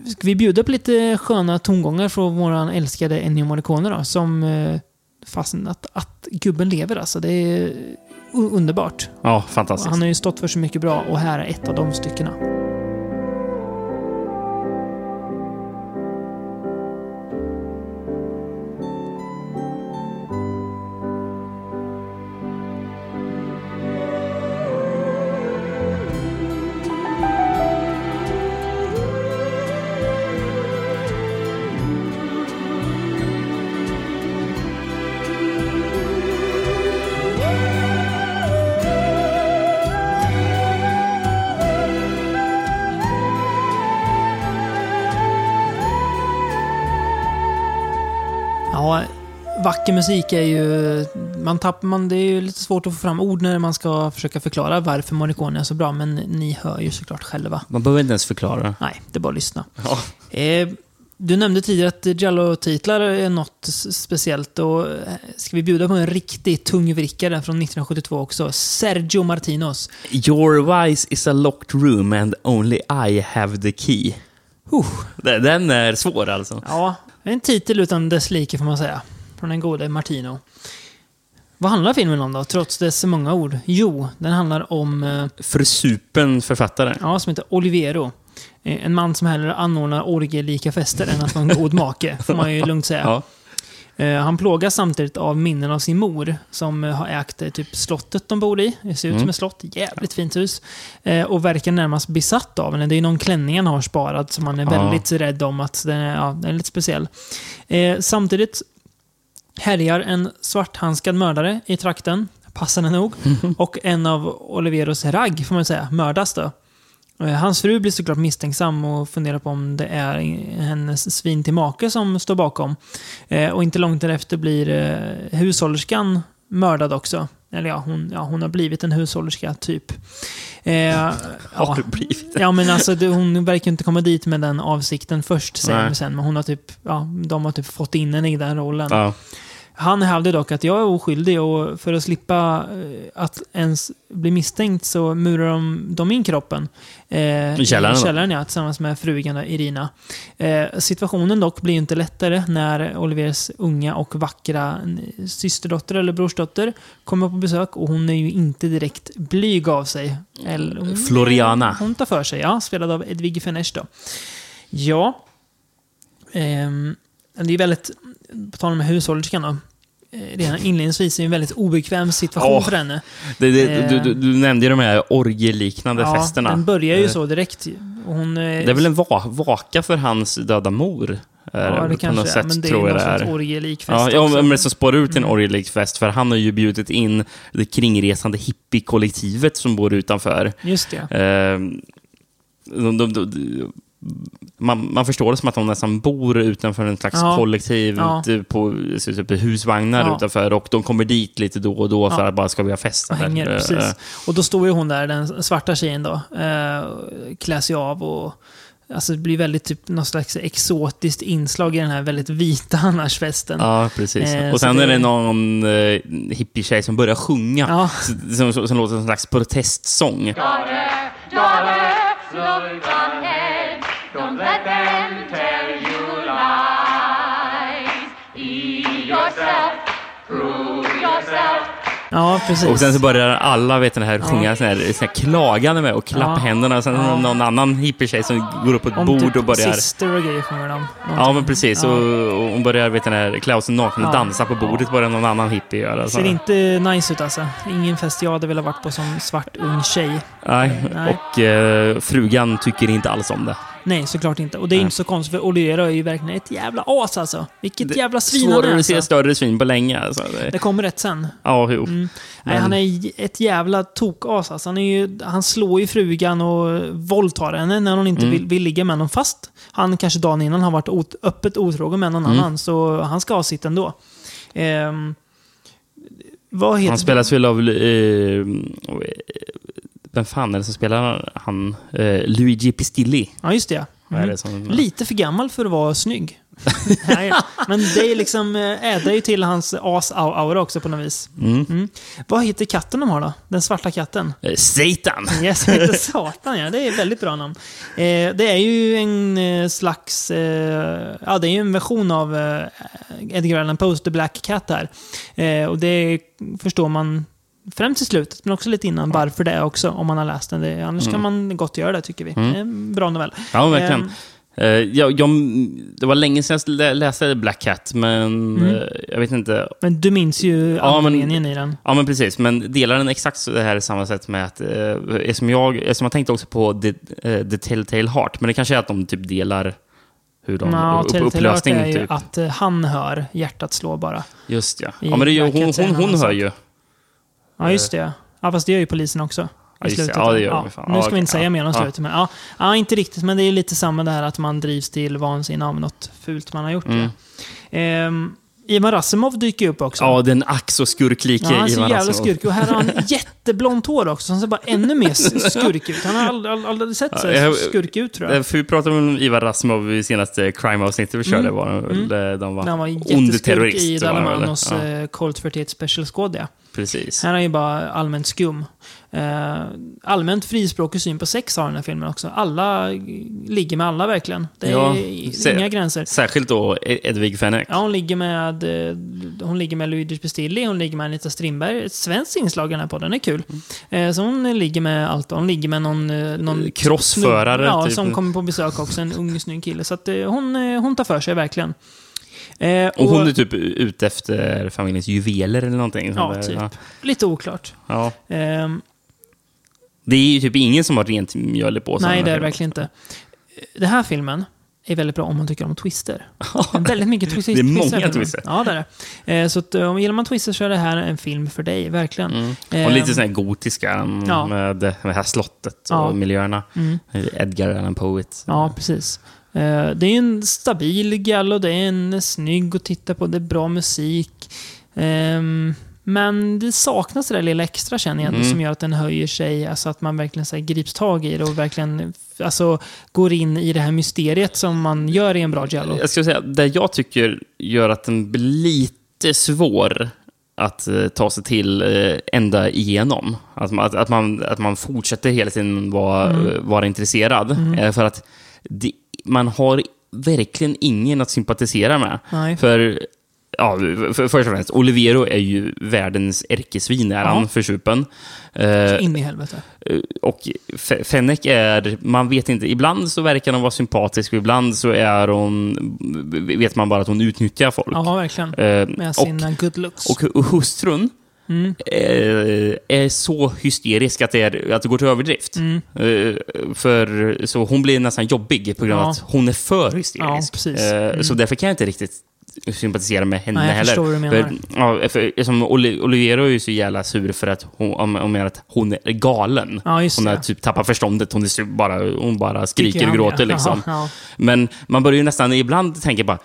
Ska vi bjuda på lite sköna tongångar från våran älskade Ennio Morricone då, som fastän att, att gubben lever alltså. Det är underbart.
Ja, fantastiskt.
Han har ju stått för så mycket bra och här är ett av de styckena. Vacker musik är ju man tapp, man, det är ju lite svårt att få fram ord när man ska försöka förklara varför Morricone är så bra, men ni hör ju såklart själva.
Man behöver inte ens förklara.
Nej, det är bara att lyssna.
Ja.
Eh, du nämnde tidigare att Giallo-titlar är något speciellt och eh, ska vi bjuda på en riktig tungvrickare från 1972 också? Sergio Martinos.
Your wise is a locked room and only I have the key.
Uh,
Den den är svår alltså.
ja, en titel utan dess like får man säga. Från den gode Martino. Vad handlar filmen om då, trots dess många ord? Jo, den handlar om eh,
Försupen författare.
Ja, som heter Oliviero. Eh, En man som hellre anordnar orgielika fester än att vara en god make, får man ju lugnt säga.
Ja.
Eh, Han plågas samtidigt av minnen av sin mor, som eh, har ägt typ slottet de bor i. Det ser ut
Mm.
som ett slott, jävligt fint hus. Och verkar närmast besatt av henne. Det är någon klänning han har sparad som han är
Ja.
väldigt rädd om att den är, ja, den är lite speciell. Samtidigt härjar en svarthandskad mördare i trakten, passande nog. Och en av Oliveros ragg, får man säga, mördas då. Eh, Hans fru blir såklart misstänksam och funderar på om det är hennes svin till make som står bakom. Eh, och inte långt därefter blir eh, hushållerskan mördad också. Eller ja hon, ja, hon har blivit en hushållerska, typ. Eh,
Har det blivit det?
Ja, men alltså det, hon verkar inte komma dit med den avsikten först, säger sen. Men hon har typ, ja, de har typ fått in henne i den rollen.
Ja.
Han hävdar dock att jag är oskyldig och för att slippa eh, att ens bli misstänkt så murar de, de in kroppen. Eh,
I källaren,
I källaren ja, tillsammans med frugan Irina. Eh, situationen dock blir inte lättare när Olivers unga och vackra eh, systerdotter eller brorsdotter kommer på besök och hon är ju inte direkt blyg av sig. Eller, hon,
Floriana.
Hon tar för sig, ja. Spelad av Edvige Fenech då. Ja. Ehm, det är väldigt, på tal om hushållerskan då. Eh, Redan inledningsvis det en väldigt obekväm situation
Åh,
för henne.
Det, det,
Eh.
du, du, du nämnde ju de här orgieliknande
Ja,
festerna.
den börjar ju
Eh,
så direkt. Hon,
Det är väl en va vaka för hans döda mor?
Ja, det kanske
något
är.
sätt,
Men det är någon
är.
orgielik fest
Ja, ja, men det som spår ut en
Mm.
orgielik fest, för han har ju bjudit in det kringresande hippie-kollektivet som bor utanför.
Just det.
Eh, de, de, de, man, man förstår det som att de nästan bor utanför en slags
Ja.
kollektiv,
Ja.
typ på så typ husvagnar
Ja.
utanför och de kommer dit lite då och då för
Ja.
att bara ska vi ha fest.
Och hänger,
Eh,
precis. Och då står ju hon där, den svarta tjejen då. Eh, klär sig av och... Alltså det blir väldigt typ något slags exotiskt inslag i den här väldigt vita annars festen.
Ja, precis.
Eh,
och sen
det-
är det någon eh, hippietjej som börjar sjunga.
Ja.
Som, som, som låter som en slags protestsång.
Daughter, daughter,
Ja, precis.
Och sen så börjar alla vet den här, sjunga sån här, sån här klagande med och klappa händerna. Och sen
Ja.
någon annan hippietjej som går upp på ett
Om
bord
typ
och börjar...
Sister och grejer sjunger de.
Ja, men precis. Och, och hon börjar vet den här, klä av sig naken och dansa på bordet. börjar någon annan hippie göra. Så.
Ser inte nice ut alltså. Ingen fest jag hade velat varit på som svart ung tjej.
Nej.
Nej.
Och eh, frugan tycker inte alls om det.
Nej, såklart inte. Och det är
Nej.
inte så konstigt, för Oliera är ju verkligen ett jävla as alltså. Vilket
Det-
jävla svin han är
Svårare att se
alltså.
större svin på länge. Alltså. Det,
kommer rätt sen.
ja, jo.
Mm. Nej,
Men-
han är ett jävla tokas alltså. Han, är ju, han slår ju frugan och våldtar henne när hon inte
Mm.
vill, vill ligga med honom. Fast han kanske dagen innan har varit ot, öppet otrogen med någon
Mm.
annan. Så han ska ha sitt ändå. Ehm, vad heter
Han spelas väl av... Eh, vem fan är det som spelar han? Eh, Luigi Pistilli.
Ja, just det. Mm.
det som,
Lite för gammal för att vara snygg. Nej, men det är liksom, eh, ädrar ju till hans as-aura också på något vis.
Mm.
Mm. Vad heter katten de har då? Den svarta katten?
Eh, Satan!
Yes, heter Satan ja. Det är ett väldigt bra namn. Eh, det är ju en eh, slags... Eh, ja, det är ju en version av eh, Edgar Allan Poes The Black Cat här. Och det förstår man främst i slutet, men också lite innan varför det är också, om man har läst den. Det, annars kan man gott göra det, tycker vi.
Mm.
Bra novell.
Ja, verkligen. Eh, jag, jag, det var länge sedan jag lä- läste Black Cat, men
Mm.
eh, jag vet inte.
Men du minns ju
Ja, men-
andemeningen i den.
Ja, men precis. Men delar den exakt så det här samma sätt med att... Eh, eftersom jag, eftersom jag tänkte också på The, eh, The Telltale Heart, men det kanske är att de typ delar hur de...
Ja,
upp, upplösning,
är ju
typ.
att eh, han hör hjärtat slå bara.
Just ja. Ja, men det är ju,
Black
hon, hon, hon
annan
hör ju.
Ja, just det. Ja, fast det gör ju polisen också.
Ja,
I
det.
slutet.
Ja, det gör
ja. Nu
Ja,
ska vi inte säga
Ja.
mer om
Ja.
slutet, men ja. ja, inte riktigt. Men det är lite samma det här att man drivs till vansinne av något fult man har gjort.
Mm.
Ja. Ehm, Ivan Rassimov dyker upp också.
Ja, den ack så skurklike
Ja, han ser
Ivan
jävla skurkig Och här har han jätteblont hår också, så han ser bara ännu mer s- skurkig ut. Han har aldrig, aldrig, aldrig sett så
Ja,
här skurkig ut, tror
Eh,
jag.
För vi pratade om Ivar Rassimov i senaste Crime-avsnittet vi körde.
Mm.
Var eh, de var
han var
ond terrorist.
i? Dalamanos
Ja,
ja. Colt 41 Special Squad, ja.
Precis.
Här är han ju bara allmänt skum. Eh, allmänt frispråkig syn på sex har den här filmen också. Alla ligger med alla verkligen. Det är
Ja,
inga
se-
gränser.
Särskilt då E- Edvig Fenech.
Ja, hon ligger med, eh, hon ligger med Luigi Pistilli, hon ligger med Anita Strindberg. Ett svenskt inslag i den här podden, är kul. Eh, så hon ligger med allt. Hon ligger med någon... någon
Crossförare,
Ja,
typ.
som kommer på besök också. En ung, snygg kille. Så att, hon, hon tar för sig verkligen. Eh,
Och hon är typ ute efter familjens juveler eller någonting.
Ja,
där.
typ.
Ja.
Lite oklart.
Ja.
Ehm,
Det är ju typ ingen som har rent mjöl i påsen.
nej, det är det verkligen inte. Den här filmen är väldigt bra om man tycker om twister. Väldigt mycket twister.
Det är många
twister
twister.
Ja, det är det. Eh, Så att, eh, om gillar man twister så är det här en film för dig, verkligen.
Mm.
Ehm,
Och lite sån här gotiska mm,
Ja.
med det här slottet och
Ja.
miljöerna.
Mm.
Edgar Allan Poet.
Ja, precis. Eh, Det är en stabil gallo, det är en snygg att titta på, det är bra musik. Ehm, Men det saknas det där lilla extra känner jag
Mm.
som gör att den höjer sig, alltså att man verkligen så här, grips tag i det och verkligen alltså, går in i det här mysteriet som man gör i en bra giallo.
Jag ska säga, det jag tycker gör att den blir lite svår att eh, ta sig till eh, ända igenom. Att man, att, man, att man fortsätter hela tiden vara,
Mm.
vara intresserad. Eh, för att det, man har verkligen ingen att sympatisera med.
Nej.
För, ja, för, först och främst, Oliviero är ju världens ärkesvin, är han försupen. Eh,
In i helvete.
och Fe- Fennek är, man vet inte, ibland så verkar hon vara sympatisk och ibland så är hon, vet man bara att hon utnyttjar folk.
Ja, verkligen.
Eh,
Med
och,
sina good looks.
och, och hustrun
Mm.
är så hysterisk att det, är, att det går till överdrift.
Mm.
Eh, för, så hon blir nästan jobbig på grund av
Ja.
att hon är för hysterisk.
Ja, Mm.
Så därför kan jag inte riktigt sympatisera med henne
Nej, jag
heller.
förstår vad du menar.
För, ja, för, som Oli- Olivero är ju så jävla sur för att hon, om, om är att hon är galen.
Ja,
hon har typ tappat förståndet. Hon, är bara, hon bara skriker och gråter liksom.
Ja,
Men man börjar ju nästan ibland tänka bara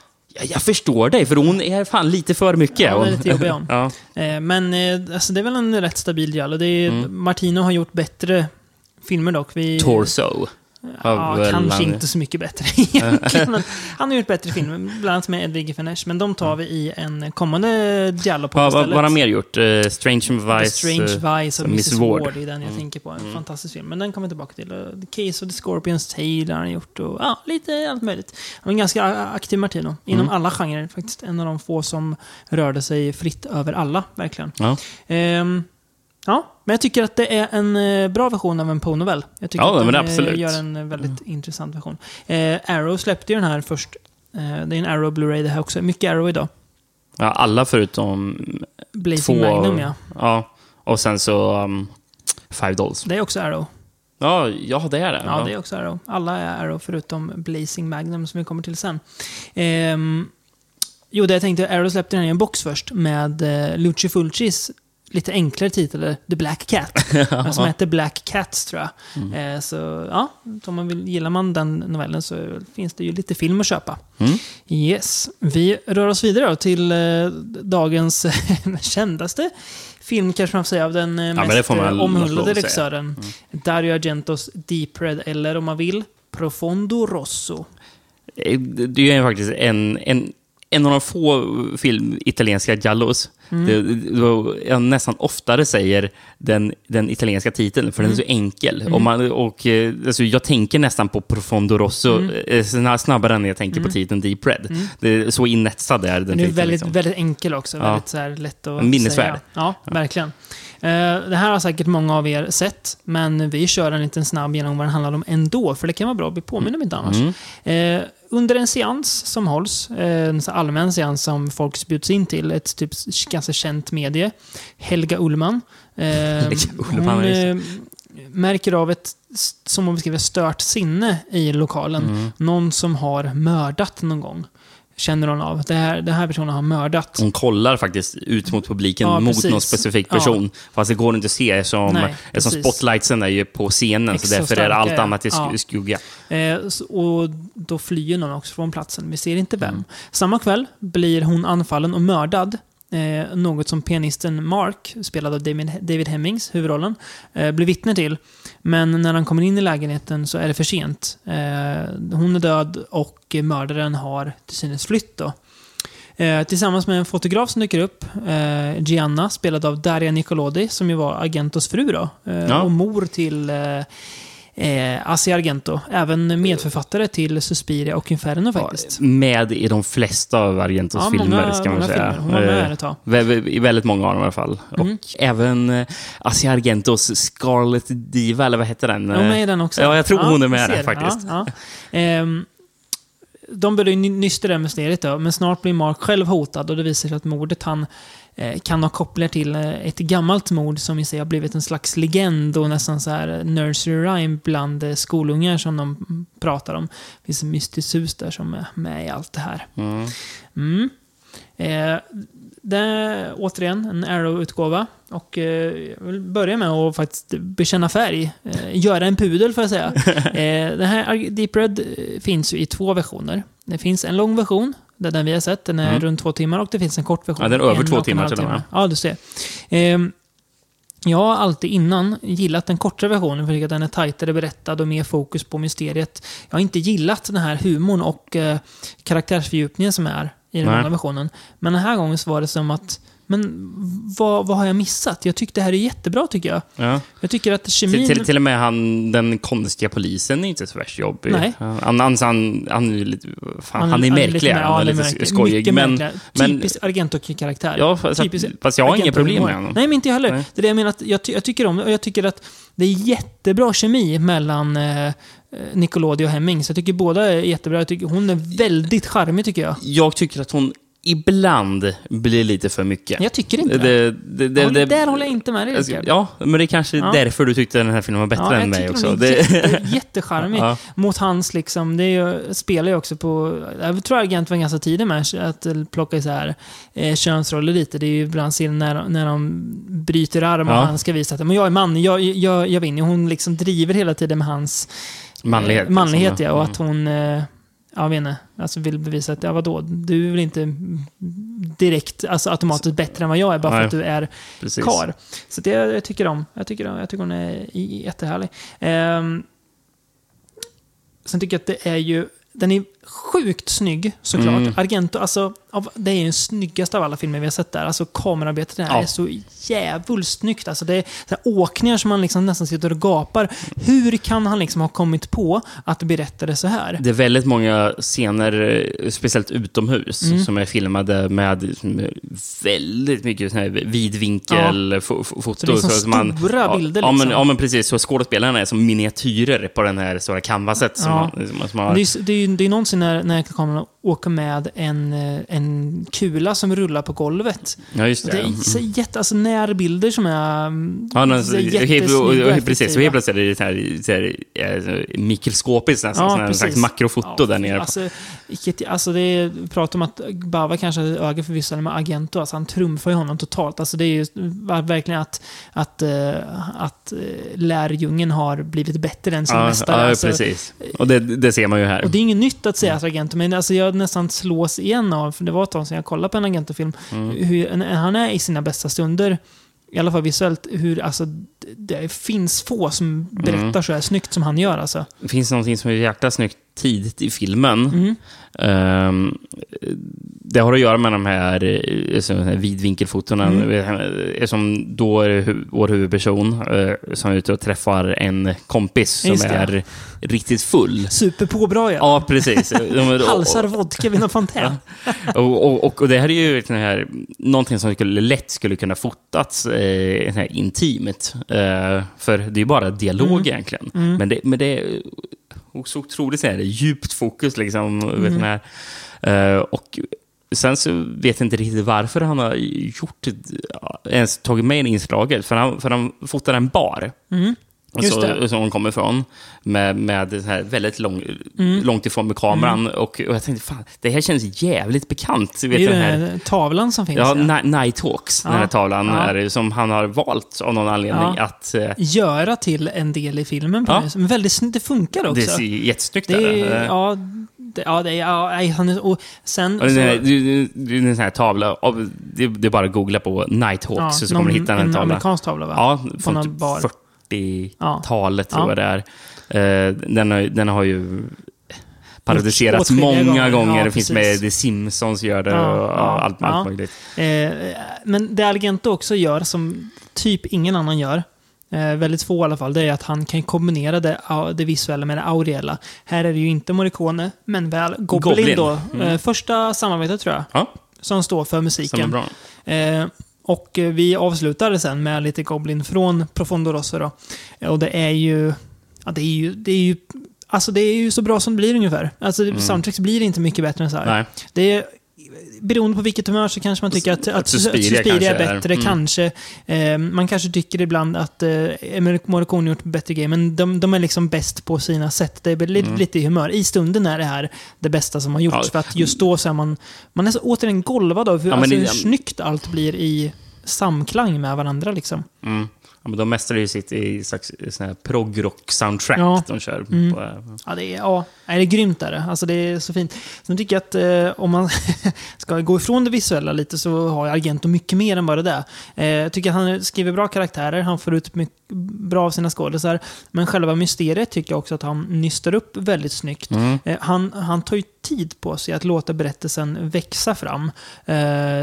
jag förstår dig, för hon är fan lite för mycket.
Ja, hon är lite jobbig hon.
ja.
Eh, Men eh, alltså, det är väl en rätt stabil giallo. Det är,
Mm.
Martino har gjort bättre filmer dock. Vi,
Torso.
Ja,
väl
kanske
han-
inte så mycket bättre egentligen. Han har gjort bättre filmer, bland annat med Edvige Fenech. Men de tar vi i en kommande giallo på
Ja, vad, har han mer gjort? Uh, Strange
The
Vice.
Strange Vice och Mrs.
Ward.
Ward. är den jag tänker på. En fantastisk film. Men den kommer vi tillbaka till. Och The Case of the Scorpions Tale har han gjort. Och, ja, lite allt möjligt. Han var ganska aktiv Martino. Inom alla genrer. Faktiskt en av de få som rörde sig fritt över alla, verkligen.
Ja.
Ehm, ja, men jag tycker att det är en eh, bra version av en Poe-novell. Jag tycker
Ja,
att den eh,
absolut.
gör en eh, väldigt intressant version. Eh, Arrow släppte ju den här först. Eh, det är en Arrow Blu-ray det här också. Mycket Arrow idag.
ja, alla förutom
Blazing
två.
Magnum, ja.
Ja, och sen så um, Five Dolls.
Det är också Arrow.
Ja, ja, det är det.
Ja, det är också Arrow. Alla är Arrow förutom Blazing Magnum som vi kommer till sen. Ehm, jo, det jag tänkte, Arrow släppte den i en box först med eh, Lucio Fulcis lite enklare titel, eller The Black Cat. som heter Black Cats, tror jag. Eh, så ja, om man vill, gillar man den novellen så finns det ju lite film att köpa.
Mm.
Yes. Vi rör oss vidare då till eh, dagens kändaste film, kanske man får säga, av den eh,
det
mest eh, omhuldade regissören. Dario Argentos Deep Red, eller om man vill, Profondo Rosso.
Eh, Det är ju faktiskt en, en, en av de få film, italienska giallos.
Mm.
Det, det, jag nästan oftare säger den, den italienska titeln, för den är så
Mm.
enkel. Och man, och, eh, alltså, jag tänker nästan på Profondo Rosso
Mm.
eh, sna- snabbare än jag tänker på titeln Deep Red. Det är så inetsad är den
Den är väldigt,
liksom.
väldigt enkel också.
Ja.
Väldigt så här lätt att
Minnesvärd.
säga. Ja, verkligen. Eh, det här har säkert många av er sett, men vi kör en liten snabb genom vad den handlar om ändå, för det kan vara bra att bli påminna om inte annars.
Mm.
Under en seans som hålls, eh, en allmän seans som folk bjuds in till, ett typ ganska känt medie, Helga Ullman. Eh, hon eh, märker av ett, som hon beskriver, stört sinne i lokalen.
Mm.
Någon som har mördat någon gång. Känner hon av. Det här, den här personen har mördat.
Hon kollar faktiskt ut mot publiken,
Ja,
mot
precis.
någon specifik
Ja.
person. Fast det går inte att se eftersom,
Nej, precis.
spotlightsen är ju på scenen.
Extra
så därför är allt
ja.
annat i
Ja.
skugga.
Eh, och då flyr någon också från platsen. Vi ser inte vem.
Mm.
Samma kväll blir hon anfallen och mördad. Eh, något som pianisten Mark, spelad av David, David Hemmings, huvudrollen, eh, blir vittne till. Men när han kommer in i lägenheten så är det för sent. Eh, hon är död och mördaren har till synes flytt. Då. Eh, tillsammans med en fotograf som dyker upp, eh, Gianna, spelad av Daria Nicolodi, som ju var Agentos fru då. Eh,
Ja.
Och mor till eh, Asia Argento. Även medförfattare till Suspiria och Inferno faktiskt.
Med i de flesta av Argentos
Ja,
filmer,
många-
ska man säga.
filmer. Hon var med
Eh,
ett tag.
I väldigt många av dem i alla fall.
Mm.
Och även eh, Asia Argentos Scarlet Diva, eller vad heter den?
Hon är med i den också.
Ja, jag tror hon är med
ser det.
faktiskt.
Ja, ja. Ehm, de börjar ju ny- nysta det mysteriet då, men snart blir Mark själv hotad och det visar sig att mordet han kan ha kopplingar till eh, ett gammalt mord som i sig har blivit en slags legend och nästan så här eh, nursery rhyme bland eh, skolungar som de pratar om. Det finns ett mystiskt hus där som är med i allt det här.
Mm.
Mm. Eh, det är återigen en Arrow-utgåva. Och eh, jag vill börja med att faktiskt bekänna färg. Eh, göra en pudel, får jag säga. eh, den här Deep Red eh, finns ju i två versioner. Det finns en lång version, det är den vi har sett. Den är
Mm.
runt två timmar och det finns en kort version.
Ja, den är över
en
två timmar till och med.
Ja, du ser. Ehm, jag har alltid innan gillat den kortare versionen för jag tycker att den är tajtare berättad och mer fokus på mysteriet. Jag har inte gillat den här humorn och eh, karaktärsfördjupningen som är i den långa versionen. Men den här gången så var det som att, men vad, vad har jag missat? Jag tycker det här är jättebra tycker jag.
Ja.
Jag tycker att kemin...
Till, till, till och med han, den konstiga polisen är inte så värst jobbig.
Nej.
Han, han, han, han, han, är lite, fan, han, är
lite
märklig, han är
han
lite
märklig.
skojig. Men, men-
Typisk Argento-karaktär.
ja, fast,
Typisk
fast jag har inga problem med honom.
Nej, men inte jag heller.
Nej.
Det är det jag menar att jag, jag tycker om det. Och jag tycker att det är jättebra kemi mellan eh, Nicolodi och Hemming. Så jag tycker båda är jättebra. Jag tycker, hon är väldigt charmig tycker jag.
Jag tycker att hon ibland blir lite för mycket.
Jag tycker inte det.
det, det,
Ja,
det
där håller jag inte med dig,
ska-
Rickard.
Ja, men det är kanske
Ja.
därför du tyckte den här filmen var bättre
Ja,
än mig också.
hon är jätte, jättecharmig.
Ja.
Mot hans liksom, det är spelar ju också på, jag tror Argent var ganska tidig med att plocka här eh, könsroller lite. Det är ju ibland scenen när, när de bryter arm och han ska visa att men jag är man, jag, jag, jag vinner. Hon liksom driver hela tiden med hans
manlighet.
eh, manlighet
liksom.
ja, och
Mm.
att hon eh, jag vet inte. Alltså vill bevisa att, ja vadå, du är väl inte direkt, alltså automatiskt bättre än vad jag är bara för
Nej.
att du är
Precis.
kar. Så det jag tycker om. Jag tycker, jag tycker hon är jättehärlig. Ehm, sen tycker jag att det är ju, den är sjukt snygg såklart.
Mm.
Argento, alltså, av, det är den snyggaste av alla filmer vi har sett där. Alltså kamerarbetet där
Ja.
är så jävligt snyggt. Alltså, det är så här, åkningar som man liksom nästan sitter och gapar. Hur kan han liksom ha kommit på att berätta det så här?
Det är väldigt många scener, eh, speciellt utomhus,
Mm.
som är filmade med med väldigt mycket sån här vidvinkel fo- fo- foto.
Så det är som
att man-
stora
ja,
bilder,
Ja men,
liksom.
ja, men precis. Så skådespelarna är som miniatyrer på den här stora canvaset. Som
Ja.
man, som man
Men
har.
Det är, det är det är någonsin när, när kameran åker med en, eh, en kula som rullar på golvet.
Ja, just
Det
det.
är
Mm.
så jätte, alltså närbilder som är mm,
Ja,
så
och,
jättesnygga
och,
och
precis,
effektiva.
helt plötsligt är det så här, så här, eh, mikroskopiskt nästan.
Ja,
sån slags makrofoto
Ja,
där nere.
Alltså, alltså det är, om att Bava kanske hade öga för vissa med Agento. Alltså han trumfar ju honom totalt. Alltså det är ju verkligen att, att, eh, att lärjungen har blivit bättre än sin
Ja,
mästare.
ja,
alltså,
precis. Och det, det ser man ju här.
Och det är inget nytt att säga att Agento, men alltså jag nästan slås igen av, för det var ett tag sedan jag kollade på en Agento-film,
Mm.
hur han är i sina bästa stunder, i alla fall visuellt, hur alltså, det, det finns få som berättar
Mm.
så här snyggt som han gör alltså.
Det finns någonting som är jäkla snyggt tidigt i filmen.
Mm.
Ehm, det har att göra med de här, eh, här vidvinkelfotona.
Mm.
Som då är hu- vår huvudperson eh, som är ute och träffar en kompis som
Just det.
är riktigt full.
Superpåbra ja.
Precis.
Halsar vodka vid någon fontän.
Och, och, och, och det här är ju sån här, någonting som skulle, lätt skulle kunna fotats eh, här intimt. Eh, för det är ju bara dialog
Mm.
egentligen. Men, det, men det också otroligt så här, djupt fokus. Liksom,
Mm.
vet den här. Eh, och sen så vet jag inte riktigt varför han har gjort, ens tagit med inslaget. För han, för han fotar en bar.
Mm. Just
så,
det.
som hon kommer ifrån. Med, med det här väldigt lång,
Mm.
långt ifrån med kameran. Och, och jag tänkte, fan, det här känns jävligt bekant. Vet
Det är
den här,
tavlan som finns.
ja,
ja.
Ni- Nighthawks, den här
Ja,
tavlan,
ja.
är det, som han har valt av någon anledning
Ja.
att... eh,
Göra till en del i filmen. På
Ja.
det. Men väldigt, det funkar också.
Det ser jättesnyggt
Det
ut.
är, ja, det, ja, det är, ja, han är, och sen...
Och den här,
så,
det, det är en sån här tavla, av, det, det är bara att googla på Nighthawks så kommer du hitta den
en
här tavlan.
amerikansk tavla va?
Ja, från typ
bar.
40-talet
Ja.
tror jag det är. Eh, den, har, den har ju parodiserats många
gånger.
gånger.
Ja,
det finns
precis.
med The Simpsons gör det
Ja,
och
ja,
allt, allt möjligt.
Eh, men det Argento också gör, som typ ingen annan gör, eh, väldigt få i alla fall, det är att han kan kombinera det, det visuella med det auriella. Här är det ju inte Morricone, men väl Goblin,
Goblin.
då.
Mm.
Eh, första samarbetet tror jag,
Ja,
som står för musiken. Och eh, vi avslutade sen med lite Goblin från Profondo Rosso då. Eh, Och det är ju... Ja, det är ju... Det är ju Alltså det är ju så bra som det blir ungefär. Alltså mm. soundtracks blir inte mycket bättre än så här.
Nej.
Det är, beroende på vilket humör så kanske man tycker att, att,
Att Suspiria
Suspiria är
kanske är-
bättre.
mm.
Kanske. Eh, man kanske tycker ibland att eh, Morricone gjort bättre grejer, men de, de är liksom bäst på sina sätt. Det är lite, lite i humör. I stunden är det här det bästa som har gjorts.
Mm. Ja.
För att just då så är man, man är så återigen golvad av hur,
Ja,
alltså, hur snyggt allt blir i samklang med varandra. Liksom.
Mm. Ja, men de mästrar ju sitt i slags progrock-soundtrack
Ja.
de kör.
Mm.
På, eh,
Ja, det är, ja, nej, det är grymt. Är det. Alltså, det är så fint. Sen tycker jag att eh, om man ska gå ifrån det visuella lite så har Argento mycket mer än bara det. Eh, jag tycker att han skriver bra karaktärer, han får ut mycket bra av sina skådisar. Men själva mysteriet tycker jag också att han nystar upp väldigt snyggt.
Mm.
Eh, han, han tar ju tid på sig att låta berättelsen växa fram. Eh,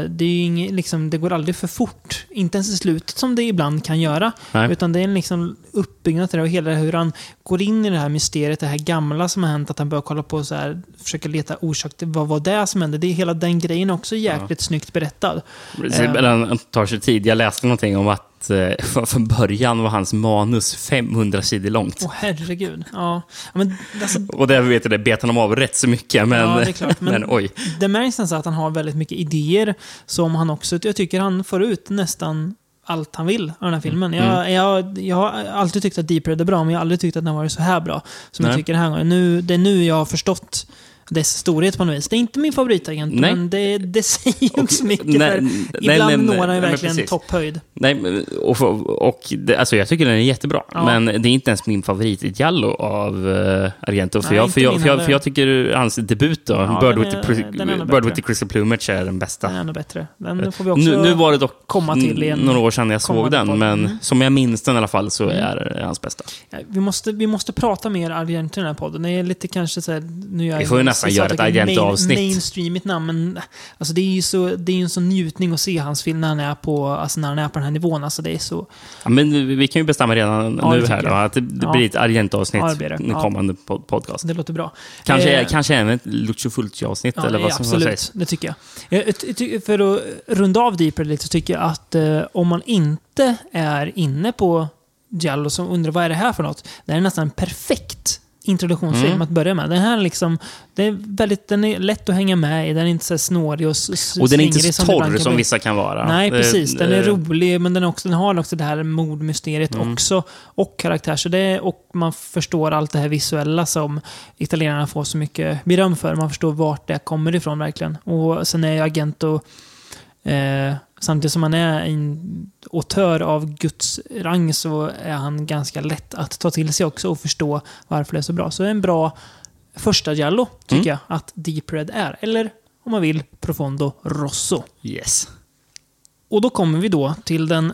det, är inget, liksom, det går aldrig för fort. Inte ens i slutet som det ibland kan göra.
Nej.
Utan det är en liksom uppbyggnad till det och hela hur han går in i det här mysteriet, det här gamla som har hänt, att han börjar kolla på så här, försöka leta orsak till vad var det som hände. Det är hela den grejen också jäkligt snyggt berättad.
Precis,
Eh.
Han tar sig tid. Jag läste någonting om att eh, från början var hans manus 500 sidor långt.
Åh herregud. Ja. Ja, Men, alltså,
Och det vet jag, det bet han av rätt så mycket. Men,
Ja, det är klart, men-
men, oj.
det märks nästan att han har väldigt mycket idéer som han också, jag tycker han får ut nästan allt han vill av den här filmen.
Mm.
Jag, jag, jag har alltid tyckt att Deep Red är bra, men jag har aldrig tyckt att den har varit så här bra. Som jag
Nej.
tycker den här gången. Nu, det är nu jag har förstått dess storhet på något vis. Det är inte min favoritagent,
Nej.
men det, det säger ju inte så mycket.
nej,
för
nej,
ibland
nej, nej, nej, men
verkligen topphöjd.
Nej, och, och det, alltså jag tycker den är jättebra.
Ja.
Men det är inte ens min favorit Giallo av uh, Argento. För, jag, för, jag, för, jag, för jag tycker hans debut då,
Ja,
Bird,
den
with,
är-
the,
den är
Bird with the Crystal Plumage är den bästa.
Den är ännu bättre. Den får vi också
Nu, nu var det dock
komma till i en
några år sedan jag såg den,
podd.
men
Mm.
som jag minns den i alla fall så är det hans bästa.
Ja, Vi måste, vi måste prata mer Argento i den här podden. Det är lite kanske så här, nu är
får ju nästan göra ett Argento-avsnitt.
Mainstreamigt namn, men alltså det är ju så, det är en sån njutning att se hans film när han är på, alltså när han är på den här nivån. Alltså det är så...
Ja, men vi kan ju bestämma redan
Ja,
nu här då, att det,
Ja.
blir ett Argento-avsnitt
Ja, det blir det.
kommande pod- podcast.
Det låter bra.
Kanske,
Eh,
kanske även ett Lucio Fulci-avsnitt, eller vad som
absolut.
sägs.
Det tycker jag. För att runda av Deeper lite så tycker jag att eh, om man inte är inne på Giallo som undrar vad är det här för något? Det är nästan en perfekt introduktionsfilm
Mm.
att börja med. Den här liksom, det är väldigt, den är lätt att hänga med i. Den är inte så snårig och,
Och den är inte så torr som vissa kan vara.
Nej,
Det-
precis. Den är
eh,
rolig, men den, också, den har också det här mordmysteriet
Mm.
också. Och karaktär. Så det och man förstår allt det här visuella som italienarna får så mycket beröm för. Man förstår vart det kommer ifrån verkligen. Och sen är ju Agento, eh, samtidigt som han är en autör av Guds rang så är han ganska lätt att ta till sig också och förstå varför det är så bra. Så det är en bra första Giallo, tycker
Mm.
jag, att Deep Red är. Eller, om man vill, Profondo Rosso.
Yes.
Och då kommer vi då till den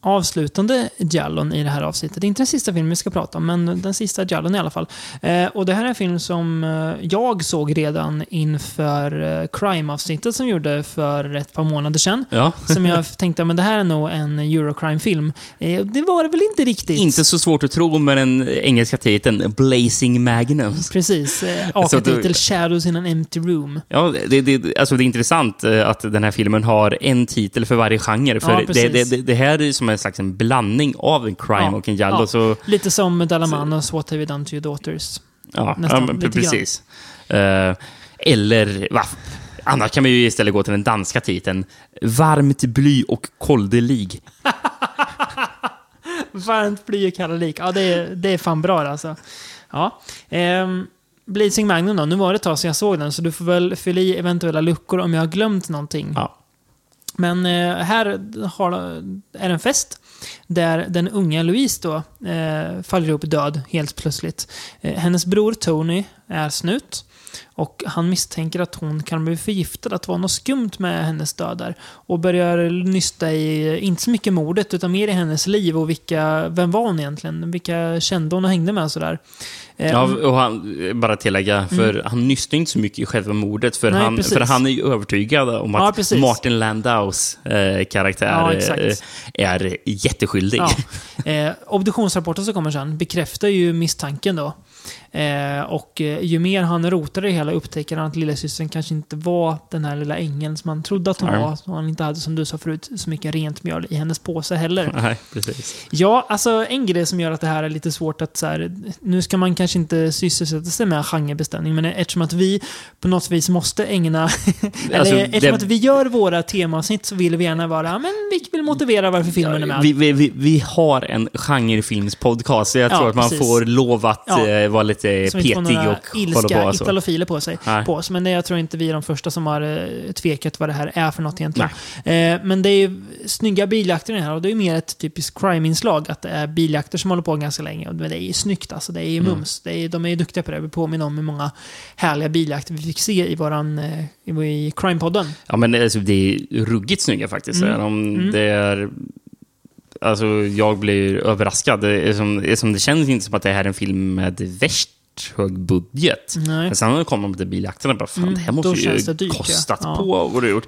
avslutande Jallon i det här avsnittet. Det är inte den sista filmen vi ska prata om, men den sista Jallon i alla fall. Eh, och det här är en film som eh, jag såg redan inför eh, Crime-avsnittet som gjorde för ett par månader sedan.
Ja.
Som jag tänkte, men det här är nog en Eurocrime-film. Eh, det var det väl inte riktigt?
Inte så svårt att tro med den engelska titeln Blazing Magnums.
Precis. Eh,
Så att du-
AK-titel Shadows in an Empty Room.
Ja, det, det, alltså det är intressant eh, att den här filmen har en titel för varje genre. För
Ja,
det, det, det här är som en slags en blandning av en crime
Ja,
och en giallo.
ja.
Så,
Lite som Dalamanos What Have You Done To Your Daughters.
ja,
Nästan,
ja, men precis. Eh, eller, va? Annars kan man ju istället gå till den danska titeln Varmt bly och koldelig.
Varmt bly och kalla lik. Ja, det är, det är fan bra alltså. Ja. Ehm, Blazing Magnum då. Nu var det ett tag sedan jag såg den, så du får väl fylla i eventuella luckor om jag har glömt någonting.
Ja.
Men eh, här har, är en fest där den unga Louise då eh, faller ihop död helt plötsligt. Eh, hennes bror Tony är snut och han misstänker att hon kan bli förgiftad, att det var något skumt med hennes död där. Och börjar nysta i, inte så mycket mordet, utan mer i hennes liv och vilka, vem var hon egentligen? Vilka kände hon och hängde med och sådär. Eh,
Ja, och han, bara tillägga, för han nystar inte så mycket i själva mordet, för,
Mm. Nej,
han,
precis.
för han är ju övertygad om
Ja,
att
precis.
Martin Landaus eh, karaktär
Ja,
eh, är jätteskyldig.
Ja. Eh, obduktionsrapporten som kommer sen bekräftar ju misstanken då. Eh, och eh, ju mer han rotar i hela upptäcker han att lillasystern kanske inte var den här lilla ängeln som han trodde att hon
Nej.
var. Och han inte hade, som du sa förut, så mycket rent mjöl i hennes påse heller.
Nej, precis.
Ja, alltså en grej som gör att det här är lite svårt att så här, nu ska man kanske inte sysselsätta sig med genrebestämning, men eftersom att vi på något vis måste ägna, eller
Alltså,
eftersom
det-
att vi gör våra temaavsnitt så vill vi gärna vara, men vi vill motivera varför filmen är med.
Vi, vi, vi, vi har en genrefilmspodcast, så jag
Ja,
tror att man
precis.
får lov att
Ja.
eh, vara lite
som inte får
petig
några
och
ilska
på. Så.
italofiler på sig.
Nej.
På oss. Men jag tror inte vi är de första som har eh, tvekat vad det här är för något egentligen. Eh, men det är ju snygga biljakter i den här och det är mer ett typiskt crime-inslag. Att det är biljakter som håller på ganska länge. Och det är ju snyggt alltså. Det är
Mm.
ju mums. Det är, de är ju duktiga på det. Vi påminner om hur många härliga biljakter vi fick se i våran eh, i, crime-podden.
Ja, men alltså, det är ruggigt snygga faktiskt.
Mm.
Även Om det är... Alltså, jag blir överraskad. Det, är som, det, är som, det känns inte som att det här är en film med värst hög budget.
Nej.
Men sen när det kommer till biljakterna, bara fan,
Mm,
det här måste ju
dyrt,
kostat
Ja.
på vad du gjort.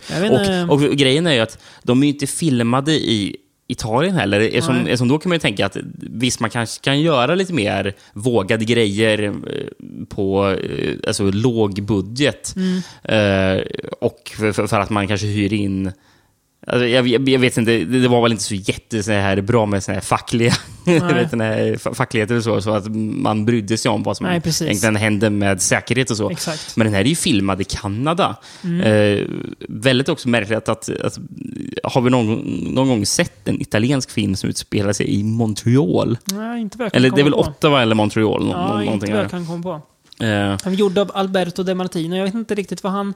Och, och grejen är ju att de är inte filmade i Italien heller. Eftersom, eftersom då kan man ju tänka att visst, man kanske kan göra lite mer vågade grejer eh, på eh, alltså, låg budget.
Mm.
Eh, och för, för att man kanske hyr in Alltså, jag, jag, jag vet inte, det, det var väl inte så jätte så här bra med så här fackliga vet, inte, fa- facklighet eller så, så att man brydde sig om vad som
Nej, precis.
egentligen hände med säkerhet och så.
Exakt.
Men den här är ju filmad i Kanada. Eh, väldigt också märkligt att, att har vi någon, någon gång sett en italiensk film som utspelar sig i Montreal?
Nej, inte vad jag kan
Eller det är väl
komma.
Ottawa eller Montreal? Nå,
Ja,
nå-
inte
någonting
vad jag kan komma på.
Eh,
Han är gjord av Alberto De Martino. Jag vet inte riktigt vad han...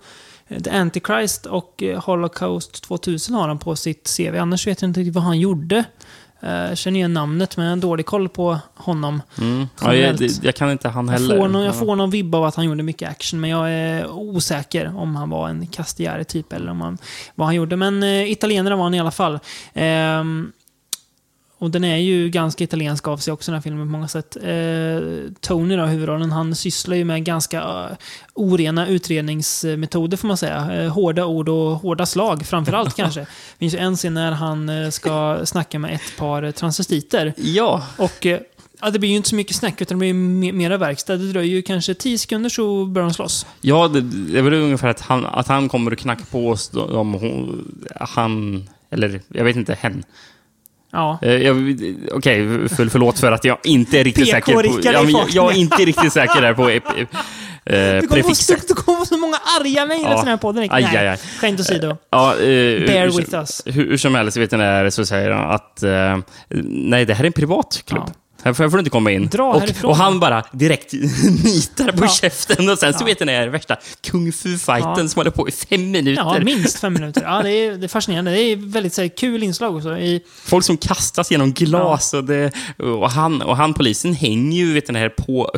The Antichrist och eh, Holocaust 2000 har han på sitt CV. Annars vet jag inte riktigt vad han gjorde. Eh, Jag känner igen namnet, men jag har en dålig koll på honom.
mm. ja, jag, jag kan inte han
Jag
heller.
får, någon, jag
Ja.
får någon vibb av att han gjorde mycket action, men jag är osäker om han var en Castigliare-typ eller om han, vad han gjorde. Men eh, italienare var han i alla fall. Ehm, och den är ju ganska italiensk av sig också, den här filmen, på många sätt. Eh, Tony, då, huvudrollen, han sysslar ju med ganska uh, orena utredningsmetoder, får man säga. Eh, hårda ord och hårda slag, framförallt kanske. Det finns ju en scen när han eh, ska snacka med ett par eh, transvestiter.
Ja,
Och eh, ja, det blir ju inte så mycket snack, utan det blir mera verkstad. Det dröjer ju kanske 10 sekunder så börjar de slåss.
Ja, det, det är väl ungefär att han, att han kommer och knackar på oss om hon, han, eller jag vet inte, hen.
Ja.
Eh, jag- Okej, för, förlåt för att jag inte är riktigt säker på... Jag,
farten.
jag är inte riktigt säker där på eh, eh,
Det kommer, få,
prefixet.
det kommer få så många arga mejl
Ja.
efter den här podden.
Aj, aj, aj.
skämt åsido.
Ja, eh,
Bear
hur,
with us.
Hur, hur som helst, vet ni så säger han att eh, nej, det här är en privat klubb.
Ja.
Här får, här får du inte komma in.
Dra
och,
härifrån.
och han bara direkt nitar på
Ja.
käften och sen så
Ja.
vet ni den här värsta kung fu-fighten
Ja.
som håller på i fem minuter.
Ja, minst fem minuter. Ja, det är, det är fascinerande. Det är väldigt så här, kul inslag också. I,
Folk som kastas genom glas och, det, och, han, och han polisen hänger ju vet det här på,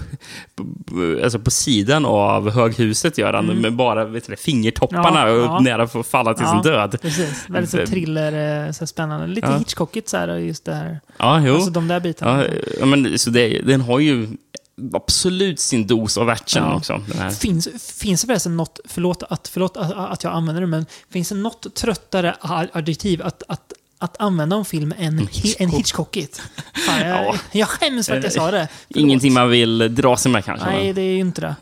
alltså på sidan av höghuset gör han, med bara vet det, fingertopparna
Mm.
Och nära för att falla till sin död.
precis. Väldigt så thriller, eh, så spännande. Lite
Ja.
Hitchcockigt så här, just det här.
Ja, jo.
Alltså de där bitarna.
ja, men, så det, den har ju absolut sin dos av action
Ja.
också. Den här.
Finns, finns det förresten något, förlåt att, förlåt att, att jag använder det, men finns det något tröttare ad- adjektiv att, att, att använda om film än, hi, än Hitchcockigt? Fan, jag,
Ja.
jag skäms för att jag sa det. Förlåt.
Ingenting man vill dra sig med kanske.
Nej,
men-
det är ju inte det.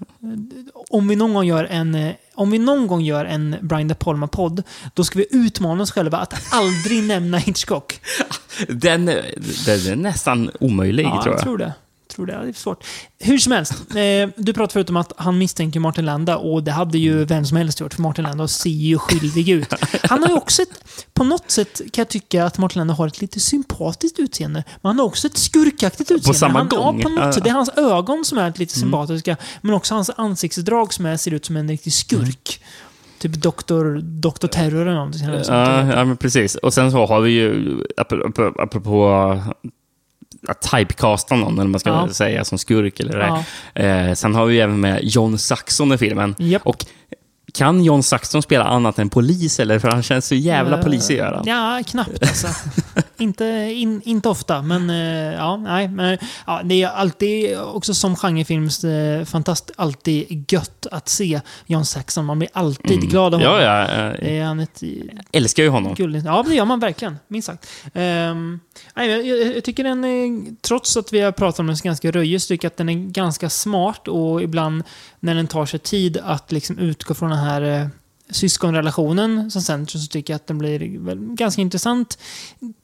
Om vi någon gång gör en, eh, om vi någon gång gör en Brian De Palma-podd, då ska vi utmana oss själva att aldrig nämna Hitchcock.
Den, den är nästan omöjlig,
Ja,
tror jag.
tror det. Tror det. Det är svårt. Hur som helst. Eh, du pratade förut om att han misstänker Martin Landa och det hade ju vem som helst gjort, för Martin Landa ser ju skyldig ut. Han har ju också ett, på något sätt kan jag tycka att Martin Landa har ett lite sympatiskt utseende. Men han har också ett skurkaktigt utseende.
samma
han,
gång?
Ja, på något sätt. Det är hans ögon som är lite sympatiska, men också hans ansiktsdrag som är, ser ut som en riktig skurk. Typ Doktor, Doktor Terror eller någonting.
Ja, ja, men precis. Och sen så har vi ju, apropå, typecasta någon, eller man ska
Ja.
säga, som skurk eller det.
Ja.
Eh, sen har vi även med John Saxon i filmen.
Japp.
Och kan John Saxon spela annat än polis, eller? För han känns så jävla
Eh,
polisig gör han.
Ja, knappt alltså. inte, in, inte ofta, men eh, ja, nej. Men, ja, det är alltid, också som genrefilms, eh, fantast, alltid gött att se John Saxon. Man blir alltid glad av honom.
Mm. Ja, ja. eh,
är han ett
älskar ju honom.
gulligt. Ja, det gör man verkligen. Minst sagt. Um, nej, jag, jag, tycker den, är, trots att vi har pratat om den ganska röjig, så tycker att den är ganska smart och ibland när den tar sig tid att liksom utgå från den här eh, syskonrelationen som centrum så tycker jag att den blir ganska intressant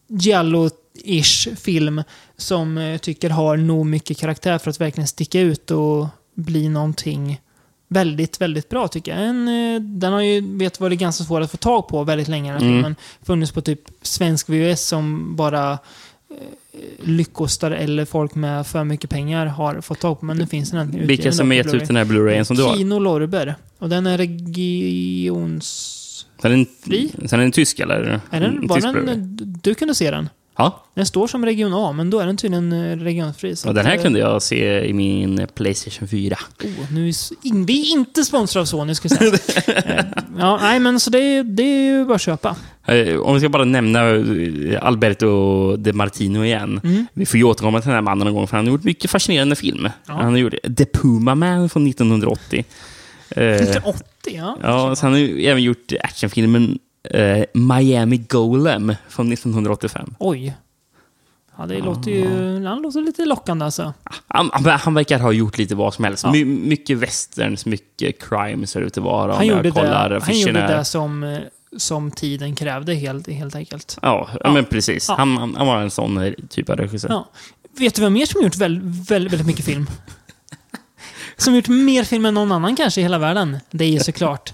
Giallo-ish film som jag tycker har nog mycket karaktär för att verkligen sticka ut och bli någonting väldigt, väldigt bra tycker jag. En, eh, den har ju vet varit ganska svår att få tag på väldigt länge den här
Mm.
filmen. Funnits på typ svensk VHS som bara eh, lyckostare eller folk med för mycket pengar har fått tag på. Men nu finns den äntligen
Vilka som har gett ut den här Blu-rayen som du har?
Kino Lorber. Och den är regions...
Sen är den, sen är den tysk, eller?
Är den,
En
var
tysk
den, du kunde se den?
Ja,
Den står som region A, men då är den tydligen eh, regionfri.
och den här
eh,
kunde jag se i min Playstation 4.
Oh, nu är in, vi är inte sponsrade av Sony, ska jag säga. Ja, nej, men så det, det är ju bara att köpa.
Eh, Om vi ska bara nämna eh, Alberto De Martino igen.
Mm.
Vi får ju återkomma till den här mannen någon gång, för han har gjort mycket fascinerande film.
Ja.
Han har gjort The Puma Man från 1980. Eh,
1980, ja.
ja, så han har ju även gjort actionfilmen eh, Miami Golem från 1985.
Oj. Ja, det låter ju... Han låter lite lockande alltså.
Han, han, verkar ha gjort lite vad som helst.
Ja.
My, mycket westerns, mycket crime ser det ut att vara.
Han gjorde,
kollar
det, han gjorde det som, eh, som tiden krävde, helt, helt enkelt.
Ja,
Ja.
men precis.
Ja.
Han, han, var en sån typ av regissör.
Ja. Vet du vem mer som gjort väldigt, väldigt, väldigt mycket film? Som gjort mer film än någon annan kanske i hela världen. Det är ju såklart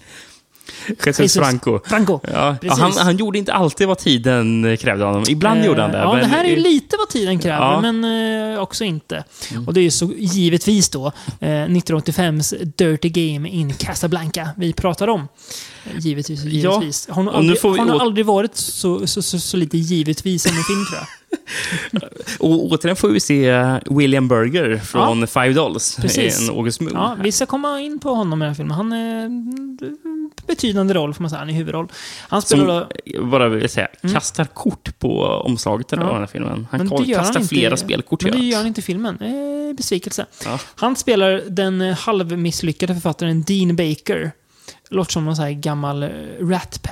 Jesus
Jesus.
Franco.
Franco.
Ja, ja, han, han gjorde inte alltid vad tiden eh, krävde honom. Ibland
Eh,
gjorde han det.
Ja,
men-
det här är ju lite vad tiden kräver,
Ja.
men eh, också inte. Och det är ju så givetvis då eh, 1985s Dirty Game in Casablanca vi pratar om. Eh, Givetvis, givetvis. har nog
och nu
aldrig,
får vi
har
åt-
aldrig varit så, så, så, så lite givetvis som en film tror jag.
Och återigen får vi se eh, William Burger från Five Dolls.
Precis.
En August Moon.
Ja, vi ska komma in på honom i den här filmen. Han är betydande roll, får man säga. Han är huvudroll. Han spelar
Som,
då...
bara vill säga, kastar kort på omslaget av
Ja.
den här filmen. Han
Men gör han
kastar
inte-
flera spelkort.
Men det
gör han.
inte i filmen. Eh, besvikelse.
Ja.
Han spelar den eh, halvmisslyckade författaren Dean Baker. Låter som någon sån här gammal eh, Rat